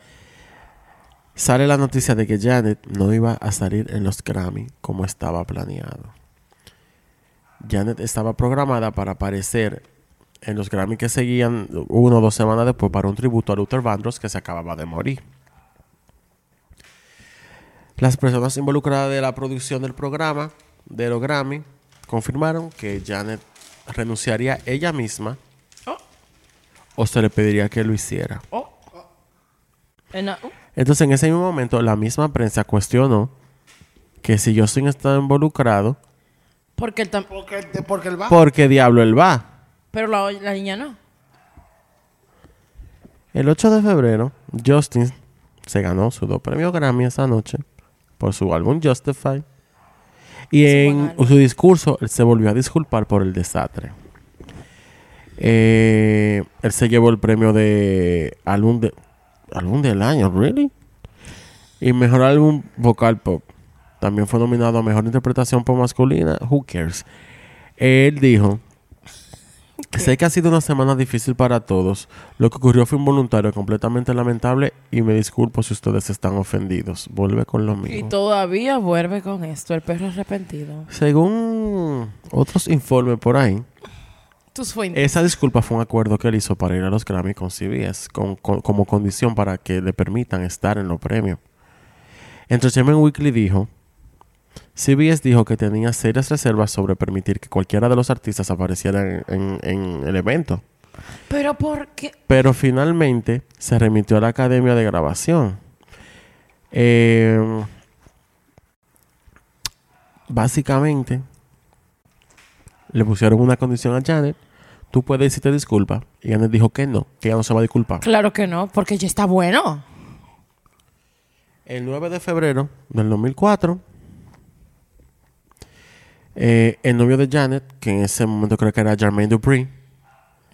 sale la noticia de que Janet no iba a salir en los Grammy como estaba planeado. Janet estaba programada para aparecer en los Grammy que seguían uno o dos semanas después para un tributo a Luther Vandross que se acababa de morir. Las personas involucradas de la producción del programa de los Grammy confirmaron que Janet renunciaría ella misma Oh, o se le pediría que lo hiciera. oh. Uh. Entonces, en ese mismo momento, la misma prensa cuestionó que si Justin estaba involucrado, Porque él Porque, porque él va. ¿por qué diablo él va? Pero la, la niña no. El 8 de febrero, Justin se ganó sus dos premios Grammy esa noche por su álbum Justify. Y en su discurso, él se volvió a disculpar por el desastre. Eh, él se llevó el premio de álbum, de álbum del año, ¿really? Y mejor álbum vocal pop. También fue nominado a mejor interpretación pop masculina. Who cares? Él dijo: Sé que ha sido una semana difícil para todos. Lo que ocurrió fue involuntario, completamente lamentable y me disculpo si ustedes están ofendidos. Vuelve con lo Y mismo. todavía vuelve con esto, el perro arrepentido. Según otros informes por ahí, Tus fuentes. esa disculpa fue un acuerdo que él hizo para ir a los Grammy con CBS con- con- como condición para que le permitan estar en los premios. Entertainment Weekly dijo, CBS dijo que tenía serias reservas sobre permitir que cualquiera de los artistas apareciera en- en- en el evento. Pero ¿por qué? Pero finalmente se remitió a la academia de grabación. Eh, básicamente, le pusieron una condición a Janet. Tú puedes decirte disculpa. Y Janet dijo que no, que ella no se va a disculpar. Claro que no, porque ya está bueno. El 9 de febrero del 2004, Eh, el novio de Janet, que en ese momento creo que era Jermaine Dupri,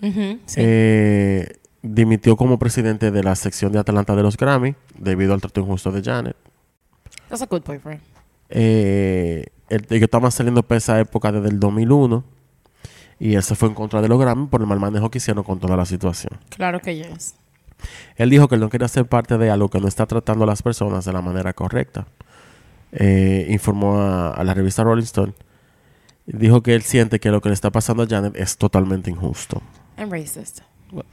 sí. eh, dimitió como presidente de la sección de Atlanta de los Grammy debido al trato injusto de Janet. That's a good boyfriend. Eh, el- ellos estaban saliendo para esa época desde el 2001 y él se fue en contra de los Grammy por el mal manejo que hicieron con toda la situación. Claro que yes. Él dijo que él no quería ser parte de algo que no está tratando a las personas de la manera correcta. Eh, informó a, a la revista Rolling Stone. Dijo que él siente que lo que le está pasando a Janet es totalmente injusto. I'm racist.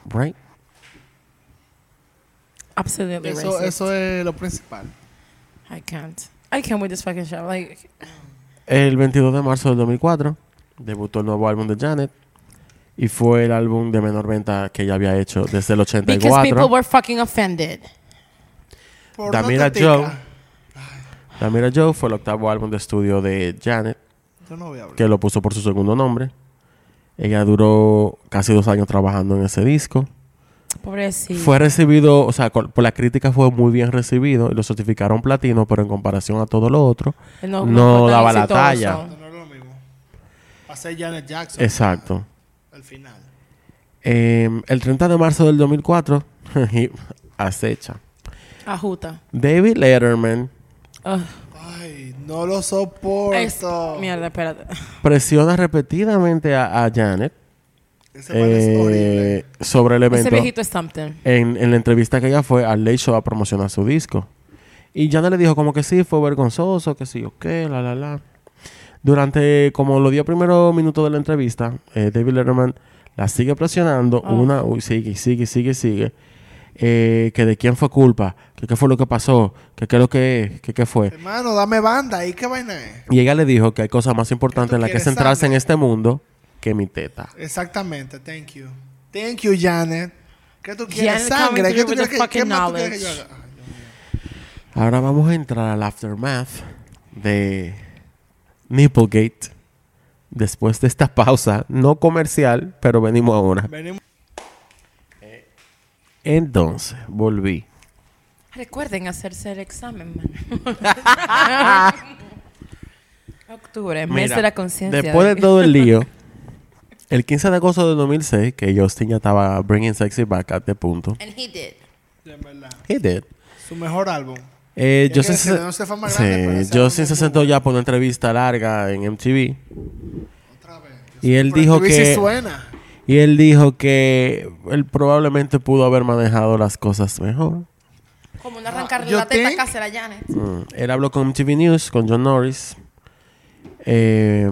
Right? Absolutely Eso, racist. eso es lo principal. I can't. I can't with this fucking show. Like, El 22 de marzo del 2004 debutó el nuevo álbum de Janet y fue el álbum de menor venta que ella había hecho desde el because people 84. were fucking offended. Por Damira. Joe. Damira Joe fue el octavo álbum de estudio de Janet Yo no voy a hablar. que lo puso por su segundo nombre. Ella duró casi dos años trabajando en ese disco. Pobrecito. Fue recibido, o sea, por la crítica fue muy bien recibido y lo certificaron platino, pero en comparación a todo lo otro, no daba la talla. No es lo mismo. Ser Janet Jackson. exacto. Al final. Eh, el 30 de marzo del 2004, y acecha. Ajuta. David Letterman Ugh. Ay, no lo soporto. Es- mierda, espérate. presiona repetidamente a, a Janet Ese man es horrible. eh, sobre el Ese evento. viejito es something. en, en la entrevista que ella fue al Late Show a promocionar su disco. Y Janet le dijo como que sí, fue vergonzoso, que sí, ok, la, la, la. Durante como los 10 primeros minutos de la entrevista, eh, David Letterman la sigue presionando, Oh. una, uy, sigue, sigue, sigue, sigue. eh, que de quién fue culpa, qué fue lo que pasó, qué es lo que es, que qué fue. Hermano, dame banda. ¿Y qué vaina es? Y ella le dijo que hay cosas más importantes ¿Tú en las que centrarse en este mundo que mi teta. Exactamente. Thank you. Thank you, Janet. ¿Qué tú quieres? Janet Sangre. ¿Qué tú quieres que, qué más tú quieres que yo knowledge. haga? Ay. Ahora vamos a entrar al aftermath de Nipplegate. Después de esta pausa, no comercial, pero venimos ahora. Venimos. Entonces, volví. Recuerden hacerse el examen, man. Octubre, mes Mira, de la conciencia. Después de todo el lío, el 15 de agosto de 2006, que Justin ya estaba bringing sexy back a este punto. And he did. En verdad. He did. Su mejor álbum. Eh, Justin se, no se grande, sí, Justin se sentó ya por una entrevista larga en MTV. Otra vez. Y él dijo TV sí que... suena. Y él dijo que él probablemente pudo haber manejado las cosas mejor. Como una arrancarle yo la teta think- casi a la Janet. Mm, Él habló con MTV News, con John Norris. Eh,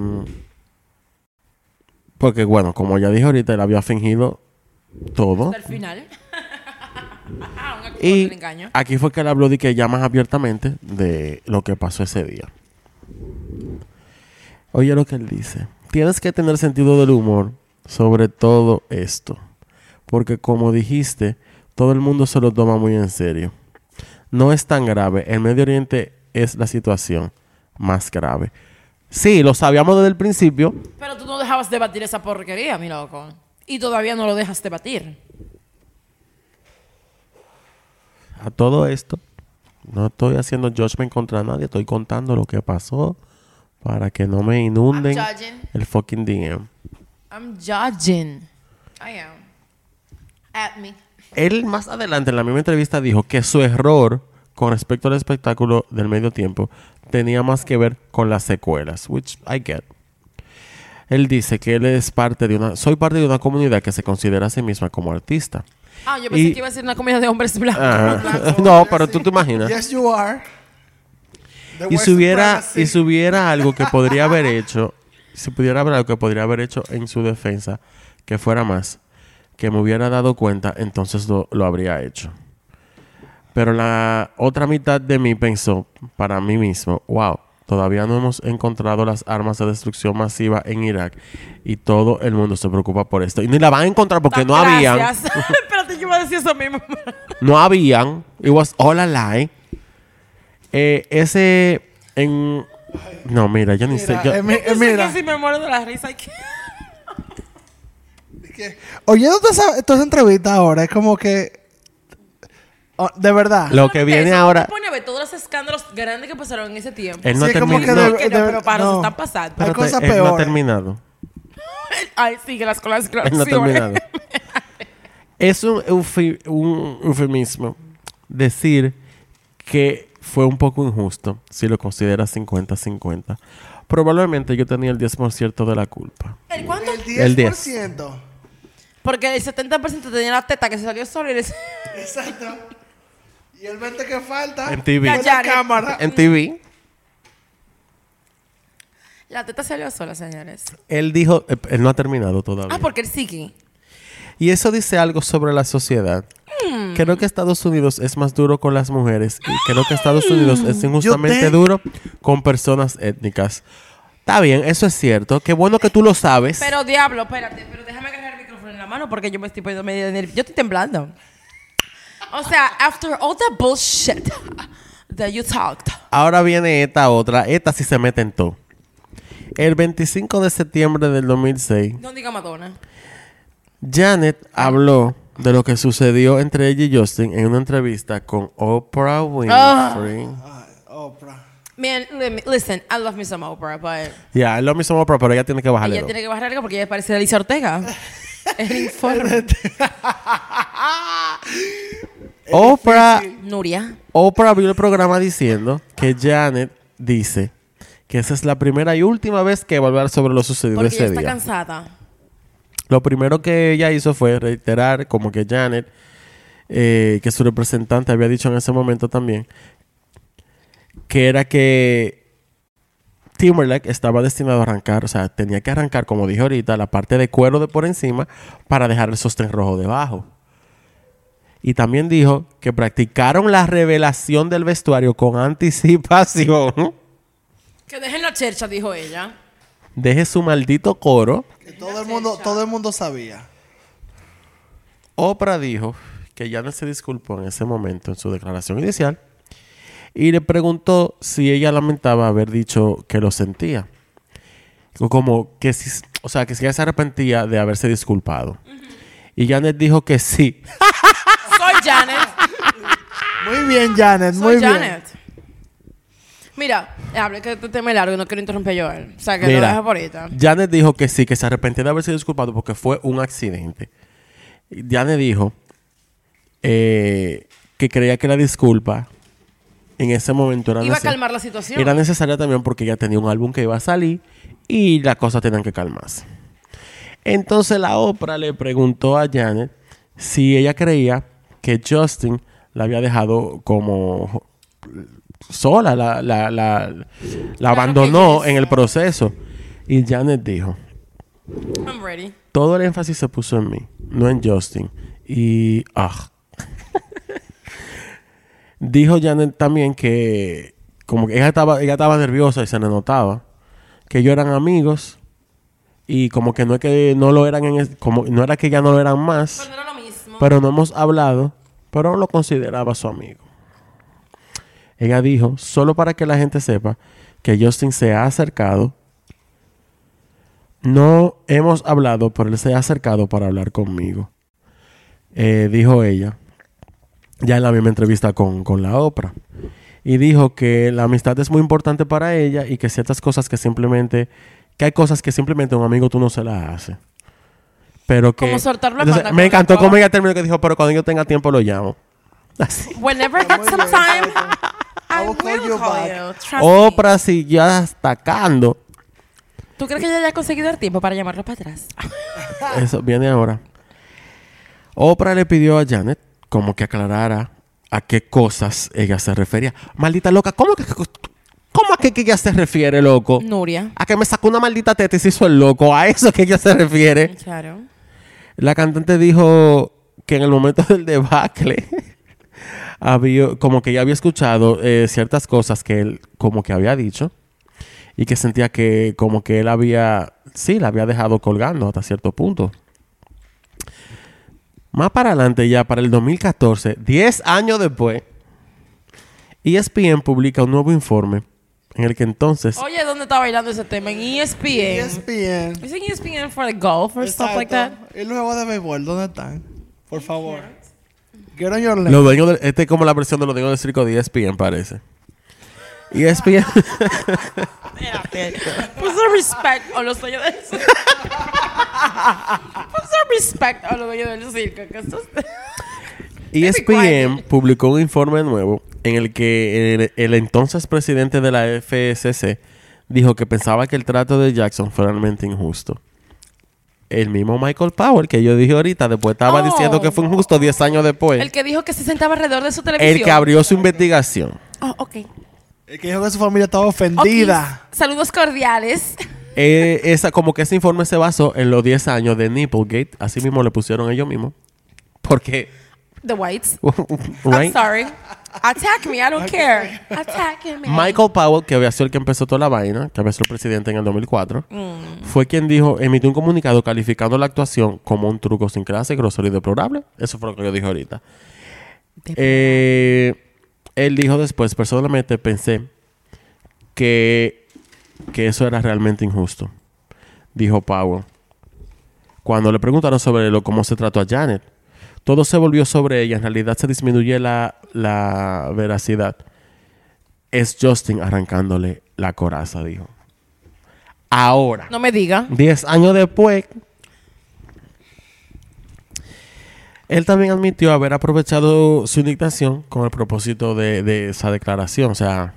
porque, bueno, como ya dije ahorita, él había fingido todo. Hasta el final. Ah, un Y aquí fue que él habló de que ya más abiertamente de lo que pasó ese día. Oye lo que él dice. Tienes que tener sentido del humor sobre todo esto. Porque como dijiste, todo el mundo se lo toma muy en serio. No es tan grave. El Medio Oriente es la situación más grave. Sí, lo sabíamos desde el principio. Pero tú no dejabas debatir esa porquería, mi loco. Y todavía no lo dejas debatir. A todo esto, no estoy haciendo judgment contra nadie. Estoy contando lo que pasó para que no me inunden el fucking DM. I'm judging. I am. At me. Él más adelante en la misma entrevista dijo que su error con respecto al espectáculo del medio tiempo tenía más que ver con las secuelas, which I get. Él dice que él es parte de una, soy parte de una comunidad que se considera a sí misma como artista. Ah, yo pensé Y- que iba a decir una comida de hombres blancos. Ajá. no, pero tú te imaginas. Yes, you are. Y si hubiera, y si hubiera algo que podría haber hecho, si pudiera haber algo que podría haber hecho en su defensa, que fuera más, que me hubiera dado cuenta, entonces lo, lo habría hecho. Pero la otra mitad de mí pensó para mí mismo, wow, todavía no hemos encontrado las armas de destrucción masiva en Irak y todo el mundo se preocupa por esto. Y ni la van a encontrar porque no habían, Gracias. Espérate, yo iba a decir eso mismo. no habían, it was all a lie. Eh, ese en... No, mira, yo ni sé. Yo- eh, mi- eh, Yo sé mira. que si me muero de la risa. Hay que- oyendo toda esa, toda esa entrevista ahora, es como que. oh, de verdad. Lo que viene ahora... Pone a ver todos los escándalos grandes que pasaron en ese tiempo. Él no Sí, ha como que terminado. de- Que no, de- pero para no. se están pasando. Hay Espérate, cosas él no ha peores. terminado. Ay, sí, que las colas Él no ha terminado. es un, eufi- un eufemismo decir que fue un poco injusto si lo consideras 50-50. Probablemente yo tenía el 10% de la culpa. ¿El cuánto? El 10%. El 10. Porque el 70% tenía la teta que se salió solo y le Exacto. Y el 20 que falta. En TV. la cámara. En TV, La teta salió sola, señores. él dijo, eh, él no ha terminado todavía. Ah, porque el psiqui. Y eso dice algo sobre la sociedad. Creo que Estados Unidos es más duro con las mujeres y creo que Estados Unidos es injustamente te- duro con personas étnicas. Está bien, eso es cierto. Qué bueno que tú lo sabes. Pero diablo, espérate, pero déjame agarrar en la mano porque yo me estoy poniendo medio nerviosa. Yo estoy temblando. O sea, after all the bullshit that you talked. Ahora viene esta otra. Esta sí se mete en todo. El 25 de septiembre del 2006, No diga Madonna. Janet habló de lo que sucedió entre ella y Justin en una entrevista con Oprah Winfrey. Ay, Oprah. Man, me- listen, I love me some Oprah, but Ya, es lo mismo Oprah, pero ella tiene que bajarle. ella tiene que bajar algo porque ella parece Alicia Ortega. el informe. Oprah, Nuria. Oprah vio el programa diciendo que Janet dice que esa es la primera y última vez que va a hablar sobre lo sucedido Porque ella ese está día. cansada. Lo primero que ella hizo fue reiterar como que Janet, eh, que su representante había dicho en ese momento también, que era que Timberlake estaba destinado a arrancar, o sea, tenía que arrancar, como dije ahorita, la parte de cuero de por encima para dejar el sostén rojo debajo. Y también dijo que practicaron la revelación del vestuario con anticipación. Que dejen la chercha, dijo ella. Deje su maldito coro. Que todo el mundo, todo el mundo sabía. Oprah dijo que Janet se disculpó en ese momento en su declaración inicial y le preguntó si ella lamentaba haber dicho que lo sentía. O Como que si, o sea, que si ella se arrepentía de haberse disculpado. Y Janet dijo que sí. Soy Janet. Muy bien, Janet. Soy Muy bien. Janet. Mira, hable que este tema es largo y no quiero interrumpir yo a él. O sea, que lo Mira, deja por ahorita. Janet dijo que sí, que se arrepentía de haberse disculpado porque fue un accidente. Janet dijo eh, que creía que la disculpa en ese momento era Iba a calmar la situación. Era necesaria también porque ya tenía un álbum que iba a salir y las cosas tenían que calmarse. Entonces la Oprah le preguntó a Janet si ella creía que Justin la había dejado como sola, la, la, la, la abandonó en el proceso. Y Janet dijo, I'm ready. todo el énfasis se puso en mí, no en Justin. Y... ah. Dijo Janet también que como que ella estaba, ella estaba nerviosa y se le notaba que ellos eran amigos y como que no es que no lo eran en es- como no era que ya no lo eran más, Pero no era lo mismo. pero no hemos hablado, pero lo consideraba su amigo. Ella dijo, solo para que la gente sepa que Justin se ha acercado. No hemos hablado, pero él se ha acercado para hablar conmigo. Eh, dijo ella, ya en la misma entrevista con, con la Oprah. Y dijo que la amistad es muy importante para ella y que ciertas cosas que simplemente, que hay cosas que simplemente un amigo tú no se las hace. Pero que... Como soltar la Entonces, me encantó cómo ella terminó que dijo, pero cuando yo tenga tiempo lo llamo. Así. Whenever I muy some time, Oprah. I will call you back. Oprah siguió destacando. ¿Tú crees que ella haya conseguido el tiempo para llamarlo para atrás? Eso viene ahora. Oprah le pidió a Janet como que aclarara a qué cosas ella se refería. Maldita loca, ¿cómo que, cómo que, que ella se refiere, loco? Nuria. A que me sacó una maldita teta y se hizo el loco. A eso que ella se refiere. Claro. La cantante dijo que en el momento del debacle había, como que ella había escuchado eh, ciertas cosas que él como que había dicho y que sentía que como que él había, sí, la había dejado colgando hasta cierto punto. Más para adelante, ya para el 2014, 10 años después, E ESPN publica un nuevo informe en el que entonces Oye, ¿dónde está bailando ese tema? En E ESPN. ESPN. ¿Es en ESPN for the golf or stuff like that? Exacto. ¿Y los juegos de béisbol dónde están? Por favor. Your lane. Los dueños de, este es como la versión de los dueños del circo de E ESPN, parece. ESPN. Put some respect a los dueños del circo. Put some respect a los dueños del circo. Que esto es- E ESPN publicó un informe nuevo en el que el, el entonces presidente de la FSC dijo que pensaba que el trato de Jackson fue realmente injusto. El mismo Michael Powell que yo dije ahorita, después estaba Oh. diciendo que fue injusto 10 años después. El que dijo que se sentaba alrededor de su televisión. El que abrió su investigación. Oh, ok. El que dijo que su familia estaba ofendida. Saludos cordiales. Eh, esa, como que ese informe se basó en los 10 años de Nipplegate. Así mismo le pusieron ellos mismos. Porque, The whites. I'm right? sorry. Attack me, I don't care. Attack me. Michael Powell, que había sido el que empezó toda la vaina, que había sido el presidente en el 2004, Mm. fue quien dijo, emitió un comunicado calificando la actuación como un truco sin clase, grosero y deplorable. Eso fue lo que yo dije ahorita. Eh, él dijo después, personalmente pensé que, que eso era realmente injusto. Dijo Powell. Cuando le preguntaron sobre lo, cómo se trató a Janet, todo se volvió sobre ella. En realidad se disminuye la, la veracidad. Es Justin arrancándole la coraza, dijo. Ahora, No me diga. 10 años después, él también admitió haber aprovechado su indignación con el propósito de, de esa declaración. O sea,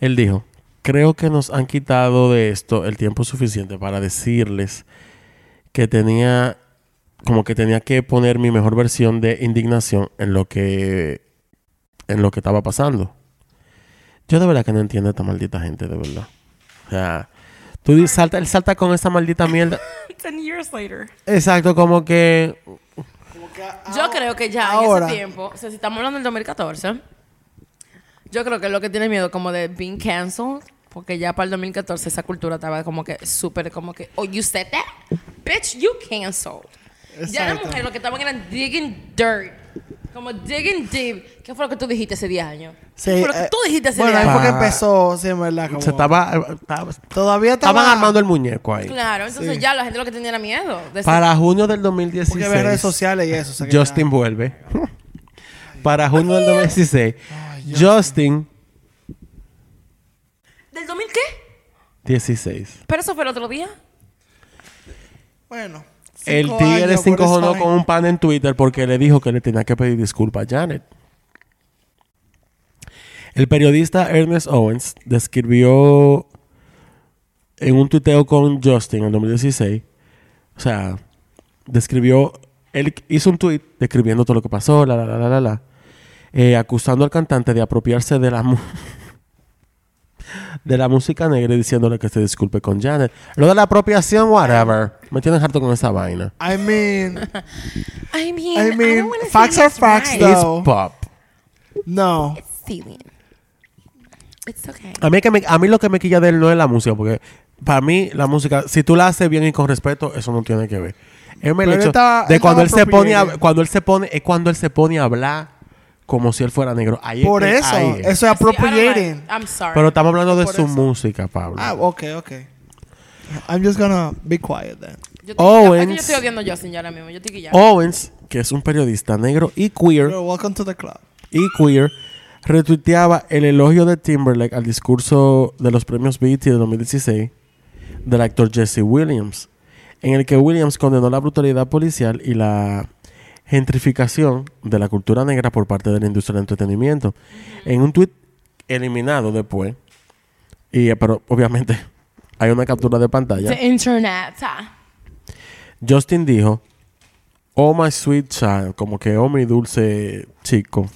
él dijo, creo que nos han quitado de esto el tiempo suficiente para decirles que tenía, como que tenía que poner mi mejor versión de indignación en lo que, en lo que estaba pasando. Yo de verdad que no entiendo a esta maldita gente, de verdad. O sea, tú salta, él salta con esa maldita mierda. Ten years later. Exacto, como que Yo creo que ya ahora. en ese tiempo, o sea, si estamos hablando del 2014, yo creo que lo que tiene miedo como de being canceled, porque ya para el 2014 esa cultura estaba como que súper como que, oh, you said that? Bitch, you canceled. Ya las mujeres lo que estaban eran digging dirt, como digging deep. ¿Qué fue lo que tú dijiste ese 10 años? Sí, ¿Qué fue lo que eh, tú dijiste ese Bueno, 10 ahí años? fue que empezó, sí, en verdad. Como, se estaba, estaba- Todavía estaba... estaban armando el muñeco ahí. Claro, entonces Sí. ya la gente lo que tenía era miedo. de ser- Para junio del Porque había redes 2016, sociales y eso. o sea que Justin vuelve. Para junio del 2016, Justin, ¿Del 2000 qué? 16. Pero eso fue el otro día. Bueno. El tigre se encojonó con un pan en Twitter porque le dijo que le tenía que pedir disculpas a Janet. El periodista Ernest Owens describió en un tuiteo con Justin en 2016, o sea, describió, él hizo un tweet describiendo todo lo que pasó, la, la, la, la, la, la, eh, acusando al cantante de apropiarse de la, de la música negra y diciéndole que se disculpe con Janet. Lo de la apropiación, whatever. Me tienes harto con esa vaina. I mean, I mean, I mean, facts are facts, right. though. It's pop. no. It's stealing. It's okay. A mí, que me- a mí lo que me quilla de él no es la música, porque para mí la música, si tú la haces bien y con respeto, eso no tiene que ver. Es el hecho estaba- de cuando él se pone a, cuando él se pone, es cuando él se pone a hablar como si él fuera negro. Ahí Por eso. ahí es. Eso es appropriating. like- I'm sorry. Pero estamos hablando de Por su eso. música, Pablo. Ah, ok, ok. I'm just gonna be quiet then. yo, Owens. es que yo estoy odiando a Justin ya ahora mismo. Yo estoy ya. Owens, que es un periodista negro y queer, Pero welcome to the club. y queer, retuiteaba el elogio de Timberlake al discurso de los premios BET de 2016 del actor Jesse Williams, en el que Williams condenó la brutalidad policial y la gentrificación de la cultura negra por parte de la industria del entretenimiento. En un tuit eliminado después, y, eh, pero obviamente hay una captura de pantalla, The internet. Justin dijo, Oh my sweet child, como que oh mi dulce chico.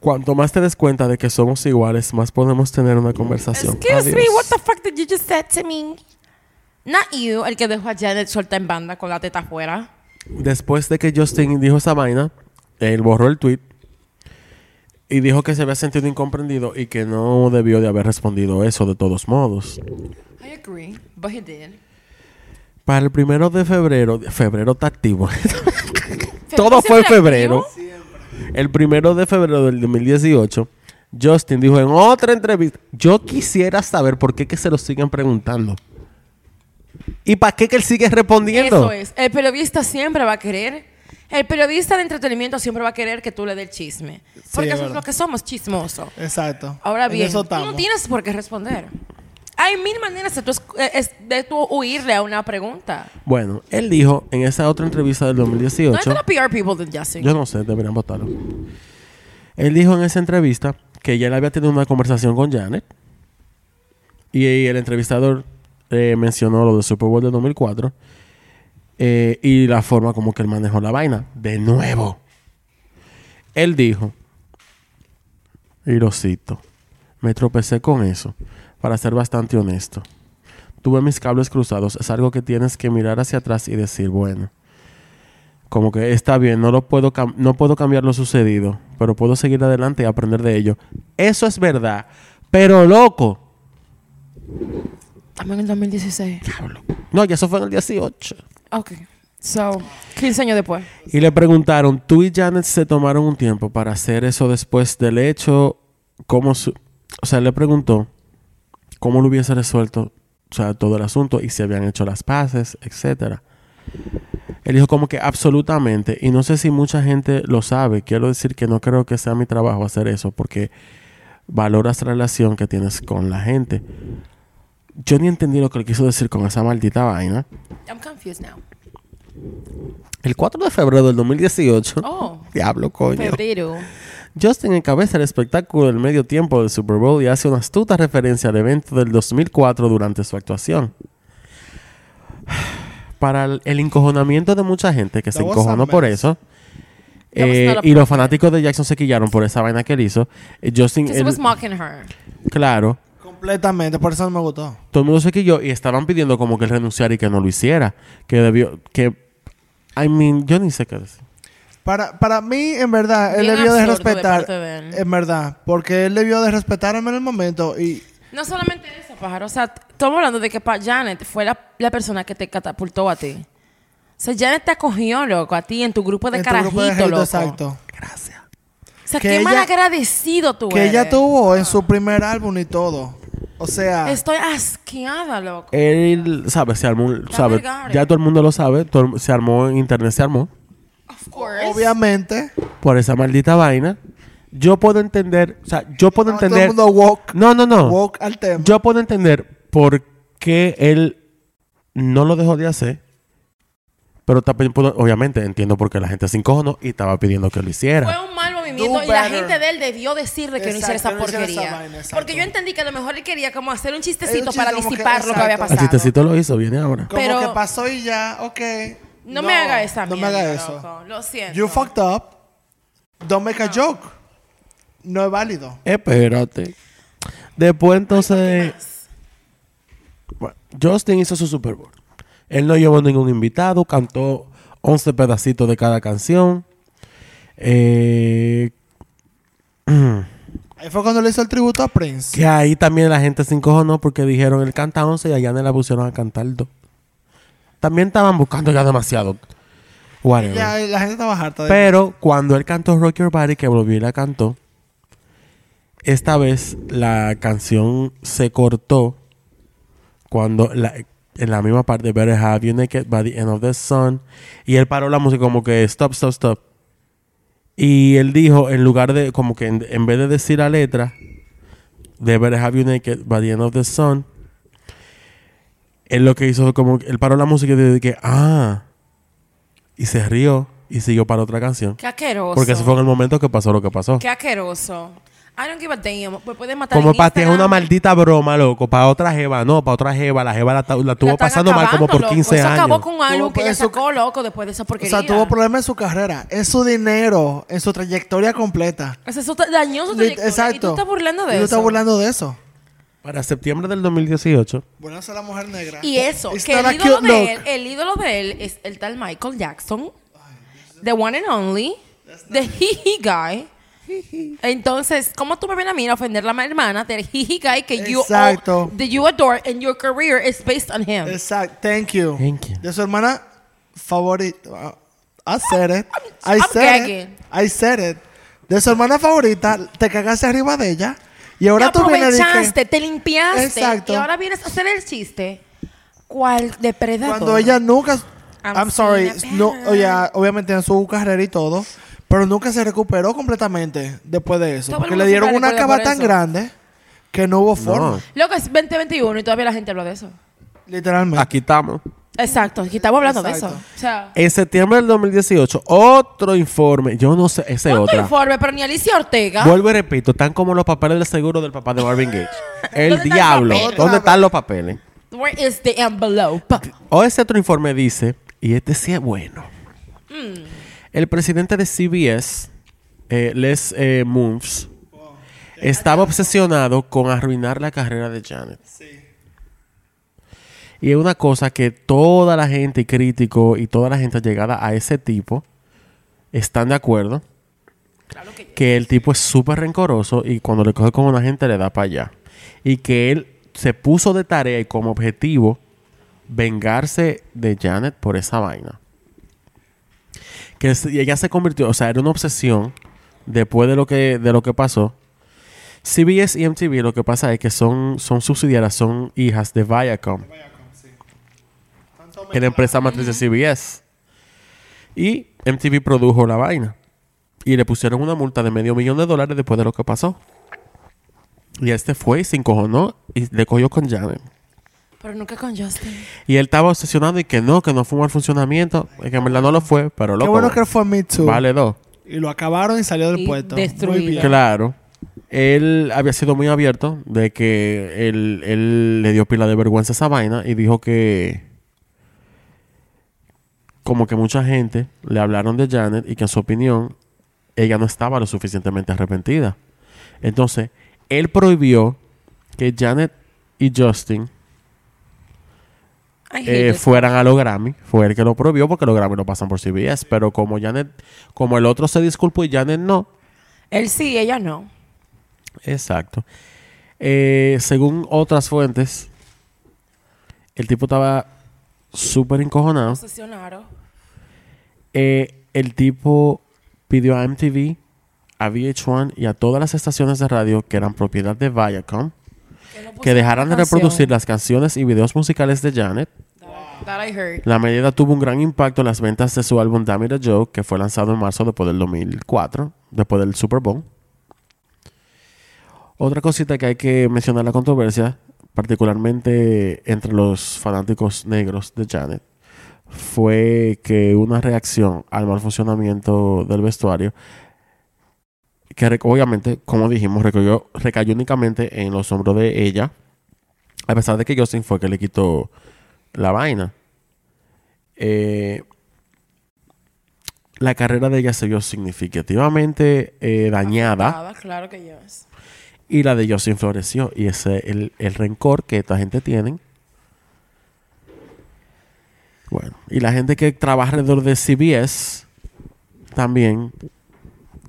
Cuanto más te des cuenta de que somos iguales, más podemos tener una conversación. Excuse me, what the fuck did you just say to me? Not you, el que dejó a Janet suelta en banda con la teta afuera. Después de que Justin dijo esa vaina, él borró el tweet y dijo que se había sentido incomprendido y que no debió de haber respondido eso de todos modos. I agree, but he did. Para el primero de febrero, febrero está activo. Todo fue en febrero. El primero de febrero del 2018, Justin dijo en otra entrevista, yo quisiera saber por qué que se lo siguen preguntando. ¿Y para qué que él sigue respondiendo? Eso es. El periodista siempre va a querer El periodista de entretenimiento siempre va a querer que tú le des el chisme. Porque es eso es lo que somos, chismosos. Exacto. Ahora En bien, tú no tienes por qué responder. Hay mil maneras de tú, es- eh, es- de tú huirle a una pregunta. Bueno, él dijo en esa otra entrevista del ¿Dónde 2018. están los PR people de Justin? Yo no sé, deberían votarlo. Él dijo en esa entrevista que ya él había tenido una conversación con Janet. Y el entrevistador eh, mencionó lo del Super Bowl del 2004. eh, y la forma como que él manejó la vaina. De nuevo. Él dijo. Y. Me tropecé con eso. Para ser bastante honesto. Tuve mis cables cruzados. Es algo que tienes que mirar hacia atrás y decir, bueno como que está bien, no lo puedo no puedo cambiar lo sucedido, pero puedo seguir adelante y aprender de ello. Eso es verdad, pero loco. También en el 2016. No, ya eso fue en el 18. Ok. So, 15 años después. Y le preguntaron, ¿tú y Janet se tomaron un tiempo para hacer eso después del hecho? ¿Cómo su- o sea, le preguntó cómo lo hubiese resuelto, o sea, todo el asunto y si habían hecho las paces, etcétera. Él dijo como que absolutamente, y no sé si mucha gente lo sabe, quiero decir que no creo que sea mi trabajo hacer eso porque valoras la relación que tienes con la gente. Yo ni entendí lo que él quiso decir con esa maldita vaina. I'm confused now. El 4 de febrero del 2018. Oh, Diablo, coño. febrero. Justin encabeza el espectáculo del medio tiempo del Super Bowl y hace una astuta referencia al evento del 2004 durante su actuación. Para el, el encojonamiento de mucha gente que se That encojonó por eso, eh, y los fanáticos de Jackson se quillaron por esa vaina que él hizo, eh, Justin, él- was mocking her. claro, Completamente, por eso no me gustó. todo el mundo se quilló y estaban pidiendo como que él renunciara y que no lo hiciera, que debió, que, I mean, yo ni sé qué decir. Para, para mí, en verdad, él Bien debió de absurdo de respetar. parte de él. en verdad, porque él debió de respetarme en el momento y No solamente eso, pájaro. O sea, estamos hablando de que pa- Janet fue la, la persona que te catapultó a ti. O sea, Janet te acogió, loco, a ti en tu grupo de en tu carajito, grupo de hate, loco. exacto. Gracias. O sea, Que qué ella- mal agradecido tú Que eres. ella tuvo en su primer álbum y todo. O sea, Estoy asqueada, loco. Él, ¿sabes? Se armó, ¿sabe? vergara. Ya todo el mundo lo sabe, todo el- se armó en internet, se armó. Of course. obviamente, por esa maldita vaina. Yo puedo entender, o sea, yo puedo todo el entender. mundo woke, No, no, no. woke al tema. Yo puedo entender por qué él no lo dejó de hacer. Pero también puedo- obviamente entiendo por qué la gente se encojonó y estaba pidiendo que lo hiciera. Fue un y la gente de él debió decirle que no hiciera esa no hiciera esa porquería. Porque yo entendí que a lo mejor él quería como hacer un chistecito Un chiste para que- disipar lo que había exacto. El pasado. chistecito lo hizo, viene ahora. Como pero- que pasó y ya, ok. No, me haga esa No me mierda, haga eso. loco. Lo siento. You fucked up. Don't make a joke. No es válido. Espérate. Después entonces... Bueno, Justin hizo su Super Bowl. Él no llevó ningún invitado, cantó 11 pedacitos de cada canción. Eh, Ahí fue cuando le hizo el tributo a Prince. que ahí también la gente se encojonó porque dijeron él canta 11 y allá no la pusieron a cantar 2. También estaban buscando ya demasiado. Whatever. Ya la gente estaba harta de Pero cuando él cantó Rock Your Body, que volvió y la cantó, esta vez la canción se cortó cuando la- en la misma parte, Better Have You Naked by the End of the Sun, y él paró la música como que stop, stop, stop. Y él dijo, en lugar de, como que en, en vez de decir la letra de Better Have You Naked by the End of the Sun, él lo que hizo fue como, él paró la música y dijo que, ah, y se rió y siguió para otra canción. Qué asqueroso. Porque ese fue en el momento que pasó lo que pasó. Qué asqueroso. I don't give a damn. Me puedes matar Como en para ti es una maldita broma, loco. Para otra jeva, no, para otra jeva. La jeva la, la tuvo La están pasando mal como por loco. 15 Eso años. acabó con algo Tuvo que ella eso- sacó, loco, después de esa O porquería. sea, tuvo problemas en su carrera. Es su dinero, en su trayectoria completa. O sea, eso dañó su trayectoria. Exacto. Y tú estás burlando de Y tú eso. estás burlando de eso. Para septiembre del 2018, Burlarse a la mujer negra. Y eso, It's que el ídolo, de él, el ídolo de él es el tal Michael Jackson. The one and only. The hee guy. Entonces, ¿cómo tú me vienes a mí a ofender a la hermana del hee guy que you, Exacto. that you adore and your career is based on him? Exacto. Thank you. Thank you. De su hermana favorita. I said it. I I'm said gagging. it. I said it. De su hermana favorita, te cagaste arriba de ella. Y ahora te tú vienes que te limpiaste. Exacto. Y ahora vienes a hacer el chiste. ¿Cuál depredador? cuando ella nunca I'm, sorry, no, obviamente en su carrera y todo, pero nunca se recuperó completamente después de eso. Todo Porque le dieron una cava tan grande que no hubo forma. No. Lo que es 2021 y todavía la gente habla de eso. Literalmente. Aquí estamos. Exacto, aquí estamos hablando de eso. O sea, En septiembre del 2018, otro informe. Yo no sé, ese otro otra. informe, pero ni Alicia Ortega. Vuelvo y repito, están como los papeles del seguro del papá de Marvin Gaye. El ¿Dónde está el diablo. ¿Dónde están los papeles? Where is the envelope? O ese otro informe dice, y este sí es bueno. El presidente de CBS, eh, Les eh, estaba obsesionado con arruinar la carrera de Janet. Y es una cosa que toda la gente crítico y toda la gente llegada a ese tipo están de acuerdo. que el tipo es súper rencoroso y cuando le coge con una gente le da para allá. Y que él se puso de tarea y como objetivo vengarse de Janet por esa vaina. Que ella se convirtió, o sea, era una obsesión después de lo que, de lo que pasó. CBS y MTV lo que pasa es que son, son subsidiarias, son hijas de Viacom, que es la empresa matriz de CBS. Y MTV produjo la vaina. Y le pusieron una multa de medio millón de dólares después de lo que pasó. Y este fue y se encojonó y le cogió con Janet. Pero nunca con Justin. Y él estaba obsesionado y que no, que no fue un mal funcionamiento. Y que en verdad no lo fue, pero Qué loco. bueno que fue Me Too. Vale dos. Y lo acabaron y salió del Y puesto. destruido. Muy bien. Claro. Él había sido muy abierto de que él, él le dio pila de vergüenza a esa vaina y dijo que como que mucha gente le hablaron de Janet y que en su opinión ella no estaba lo suficientemente arrepentida. Entonces, él prohibió que Janet y Justin eh, fueran a los Grammy. Fue él que lo prohibió porque los Grammy lo pasan por CBS. Pero como Janet, como el otro se disculpó y Janet no, Él sí, ella no. Exacto. Eh, según otras fuentes, el tipo estaba súper encojonado. Obsesionaron. Eh, el tipo pidió a MTV, a VH1 y a todas las estaciones de radio que eran propiedad de Viacom que dejaran de reproducir las canciones y videos musicales de Janet. That I heard. La medida tuvo un gran impacto en las ventas de su álbum Damn It a Joke, que fue lanzado en marzo después del 2004, después del Super Bowl. Otra cosita que hay que mencionar la controversia, particularmente entre los fanáticos negros de Janet, fue que una reacción al mal funcionamiento del vestuario, que obviamente, como dijimos, recayó, recayó únicamente en los hombros de ella, a pesar de que Justin fue que le quitó la vaina. Eh, la carrera de ella se vio significativamente eh, dañada claro que yes. y la de Justin floreció. Y ese es el, el rencor que esta gente tiene. Bueno, y la gente que trabaja alrededor de CBS también,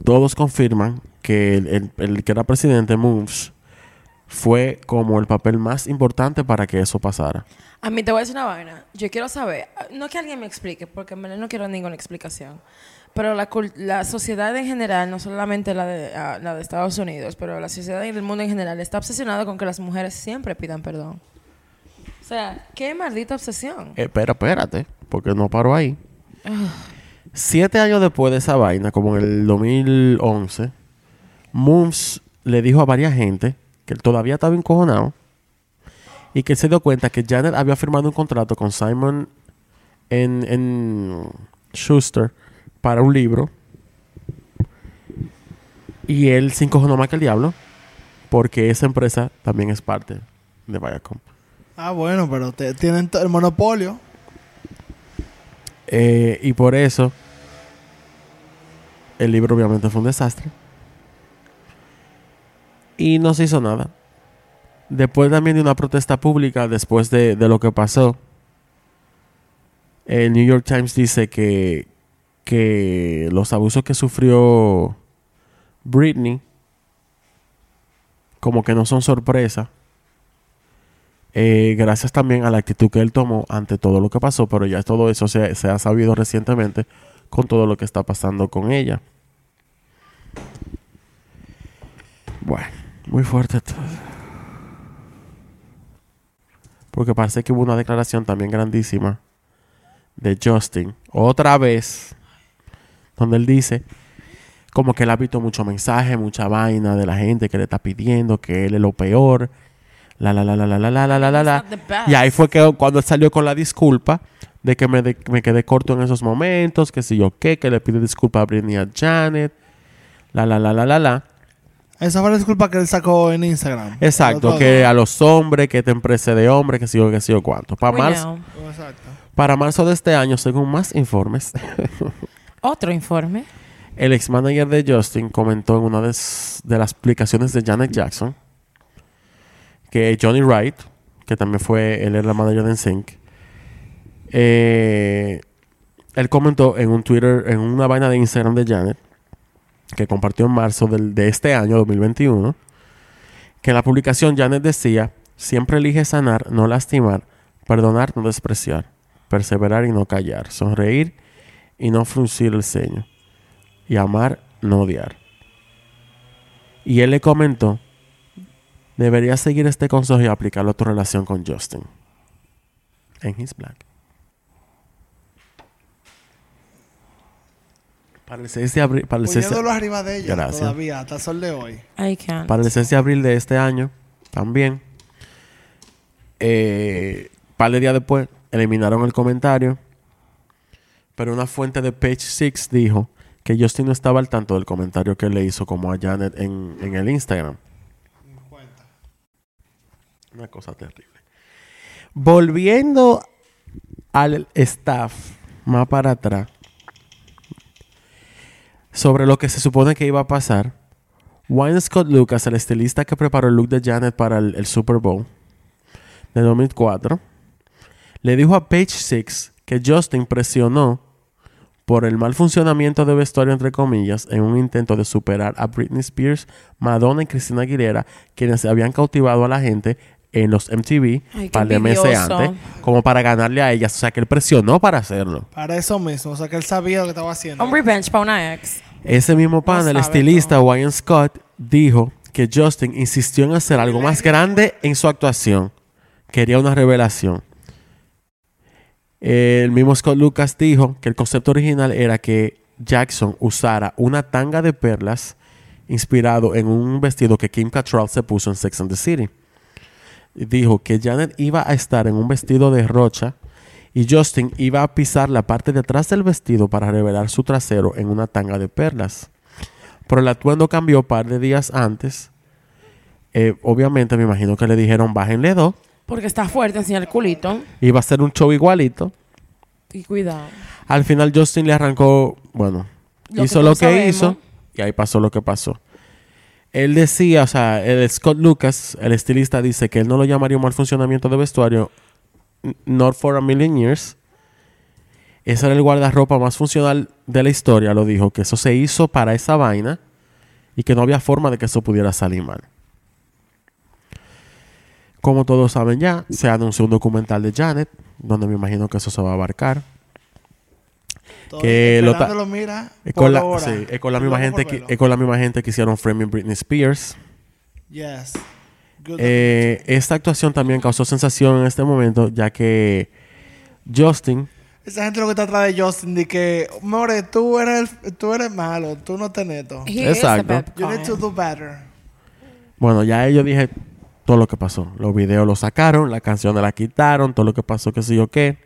todos confirman que el, el- el que era presidente, Moves, fue como el papel más importante para que eso pasara. A mí te voy a decir una vaina. Yo quiero saber, no que alguien me explique, porque en verdad no quiero ninguna explicación. Pero la, sociedad en general, no solamente la de, ah, la de Estados Unidos, pero la sociedad y el mundo en general está obsesionada con que las mujeres siempre pidan perdón. O sea, qué maldita obsesión. Eh, pero espérate, porque no paró ahí. Siete años después de esa vaina, como en el 2011, Moons le dijo a varias gente que él todavía estaba encojonado y que él se dio cuenta que Janet había firmado un contrato con Simon en, en Schuster para un libro y él se encojonó más que el diablo porque esa empresa también es parte de Viacom. Ah, bueno, pero te- tienen el monopolio. Eh, y por eso el libro obviamente fue un desastre. Y no se hizo nada. Después también de una protesta pública, después de, de lo que pasó, el New York Times dice que, que los abusos que sufrió Britney como que no son sorpresa. Eh, gracias también a la actitud que él tomó ante todo lo que pasó, pero ya todo eso se, se ha sabido recientemente con todo lo que está pasando con ella. Bueno, muy fuerte todo. Porque parece que hubo una declaración también grandísima de Justin, otra vez, donde él dice como que él ha visto mucho mensaje, mucha vaina de la gente que le está pidiendo que él es lo peor, la la la la la la la la la la. Y ahí fue que cuando él salió con la disculpa de que me, de- me quedé corto en esos momentos, que si yo qué, que le pide disculpas a Britney a Janet, la la la la la la. Esa fue la disculpa que él sacó en Instagram. Exacto, que a los hombres, que te empresa de hombres, que si yo, que si yo cuánto. Para marzo, para marzo de este año, según más informes, Otro informe. el ex manager de Justin comentó en una de, de las publicaciones de Janet Jackson que Johnny Wright, que también fue, él era el manager de NSYNC, eh, él comentó en un Twitter, en una vaina de Instagram de Janet, que compartió en marzo del- de este año 2021, que en la publicación Janet decía, siempre elige sanar, no lastimar, perdonar, no despreciar, perseverar y no callar, sonreír y no fruncir el ceño, y amar, no odiar. Y él le comentó, deberías seguir este consejo y aplicarlo a tu relación con Justin. En His Black. Para el 6 de abril, para el 6 de- Poniéndolo arriba de ella Gracias. todavía, hasta el sol de hoy. I can't. Para el 6 de abril de este año, también, eh, par de días después, eliminaron el comentario. Pero una fuente de Page 6 dijo que Justin no estaba al tanto del comentario que le hizo como a Janet en, en el Instagram. Una cosa terrible. Volviendo al staff más para atrás, sobre lo que se supone que iba a pasar, Wayne Scott Lucas, el estilista que preparó el look de Janet para el, Super Bowl de 2004, le dijo a Page Six que Justin presionó por el mal funcionamiento de vestuario, entre comillas, en un intento de superar a Britney Spears, Madonna y Christina Aguilera, quienes habían cautivado a la gente en los MTV Ay, par de meses antes, como para ganarle a ellas. O sea, que él presionó para hacerlo. Para eso mismo. O sea, que él sabía lo que estaba haciendo. Un revenge para una ex. Ese mismo pan, el sabe estilista Wayne Scott, dijo que Justin insistió en hacer algo más grande en su actuación. Quería una revelación. El mismo Scott Lucas dijo que el concepto original era que Jackson usara una tanga de perlas inspirado en un vestido que Kim Cattrall se puso en Sex and the City. Dijo que Janet iba a estar en un vestido de rocha y Justin iba a pisar la parte de atrás del vestido para revelar su trasero en una tanga de perlas. Pero el atuendo cambió un par de días antes. Eh, obviamente me imagino que le dijeron bájenle dos. Porque está fuerte, enseña el culito. Iba a ser un show igualito. Y cuidado. Al final Justin le arrancó, bueno, Lo hizo que lo que sabemos. hizo y ahí pasó lo que pasó. Él decía, o sea, el Scott Lucas, el estilista, dice que él no lo llamaría un mal funcionamiento de vestuario, not for a million years. Ese era el guardarropa más funcional de la historia, lo dijo, que eso se hizo para esa vaina y que no había forma de que eso pudiera salir mal. Como todos saben ya, se anunció un documental de Janet, donde me imagino que eso se va a abarcar. Todo que lo mira, Es con, por la, hora. sí, es con la Y misma gente que es con la misma gente que hicieron Framing Britney Spears. Yes. Good. Eh, esta actuación también causó sensación en este momento, ya que Justin, Esa gente lo que está atrás de Justin de que, More, tú eres, el- tú eres malo, tú no tenés esto. Exacto. You need to do better. bueno, ya ellos dije todo lo que pasó. Los videos los sacaron, la canción la quitaron, todo lo que pasó, qué sé yo qué.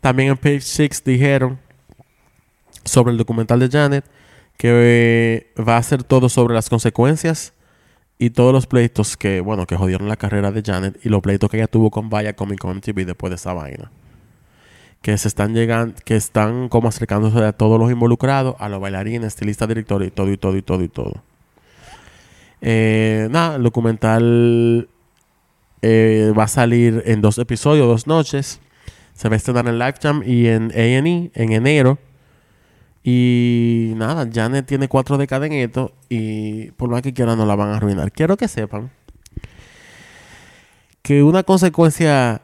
También en Page Six dijeron sobre el documental de Janet que eh, va a ser todo sobre las consecuencias y todos los pleitos que, bueno, que jodieron la carrera de Janet y los pleitos que ella tuvo con Viacom y con MTV después de esa vaina. Que se están llegando, que están como acercándose a todos los involucrados, a los bailarines, estilistas, directores y todo, y todo, y todo, y todo. Eh, nada, el documental eh, va a salir en dos episodios, dos noches. Se va a estrenar en Lifetime y en A&E en enero. Y nada, Janet tiene cuatro décadas en esto y por más que quieran no la van a arruinar. Quiero que sepan que una consecuencia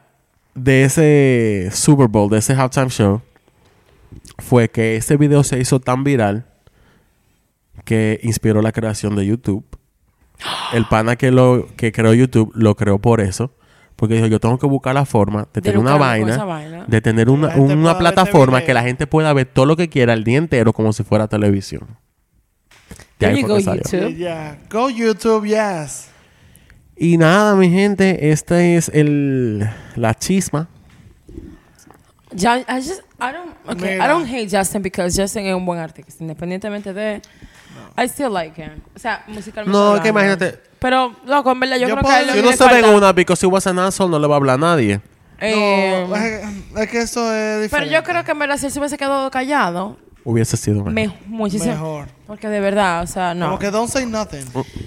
de ese Super Bowl, de ese halftime show, fue que ese video se hizo tan viral que inspiró la creación de YouTube. El pana que lo que creó YouTube lo creó por eso, Porque dijo, yo tengo que buscar la forma de, tener una vaina, de tener una, una plataforma este que la gente pueda ver todo lo que quiera el día entero como si fuera televisión. De There ahí you fue que go. YouTube. Y ya. Go YouTube, yes. Y nada, mi gente, esta es el, la chisma. Ya, I just, I don't, okay, Mira. I don't hate Justin because Justin es un buen artista, independientemente de, I still like him. O sea, musicalmente. No, es que imagínate, Pero, loco, en verdad, yo, Yo creo puedo que a él si le uno le se ve en falta- una because he was an asshole, no le va a hablar a nadie. eh, no, es, es que eso es diferente. pero yo creo que en verdad, si él se hubiese quedado callado, Hubiese sido mejor. me, muchísimo. Mejor. Porque de verdad, o sea, no. Como que don't say nothing.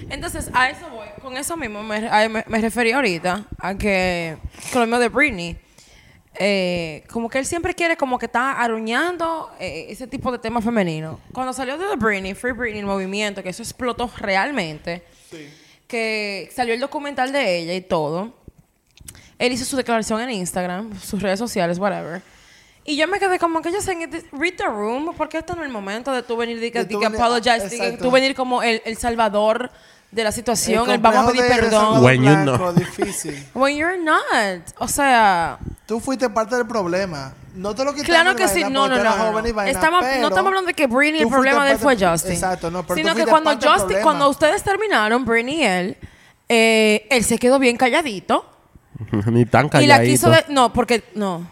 Entonces, a eso voy. Con eso mismo me, a- me, me referí ahorita a que, con lo mismo de Britney, eh, como que él siempre quiere como que está aruñando eh, ese tipo de temas femeninos. Cuando salió de The Britney, Free Britney, el movimiento, que eso explotó realmente, que salió el documental de ella y todo, él hizo su declaración en Instagram, sus redes sociales, whatever. Y yo me quedé como que yo sé, read the room, porque esto no es el momento de tú venir y que, De tú que venir- apologize, de que exacto. tú venir como el, el salvador de la situación, el, vamos a pedir perdón. When you Blanco, know. difícil. When you're not. O sea, Tú fuiste parte del problema. No te lo quitamos claro que sí. No, no, tú no. no, y vaina, Estamos, no estamos hablando de que Britney, el tú problema de él fue Justin. Exacto, no, pero tú Sino que fuiste cuando Justin, problema. cuando ustedes terminaron, Britney y él, eh, él se quedó bien calladito. Ni tan Y calladito. la quiso de, no, porque no.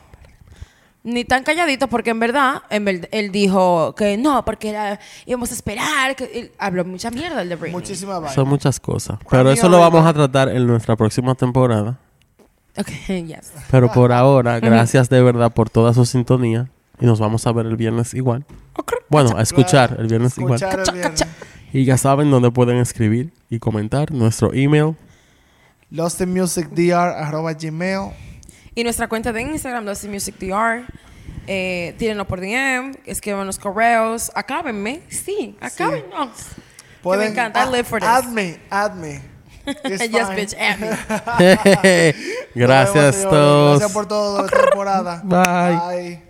Ni tan calladito porque en verdad, en verd- él dijo que no, porque era, íbamos a esperar, que él habló mucha mierda el de Britney. Muchísimas vainas. Son muchas cosas. Pero eso lo vamos a tratar en nuestra próxima temporada. Ok, yes. Pero por ahora, gracias de verdad por toda su sintonía. Y nos vamos a ver el viernes igual. Bueno, a escuchar el viernes igual. Escuchar el Cacha, viernes. Y ya saben dónde pueden escribir y comentar. Nuestro email. lostinmusicdr@gmail. Y nuestra cuenta de Instagram, Dusty Music DR. Eh, tírenlo por DM, escriban los correos. Acábenme, sí, acábennos. Que me encanta, I live for this. Add me, add me. It's yes, bitch, add me. Nos vemos, Gracias todos. Gracias por todo esta temporada. Bye. Bye.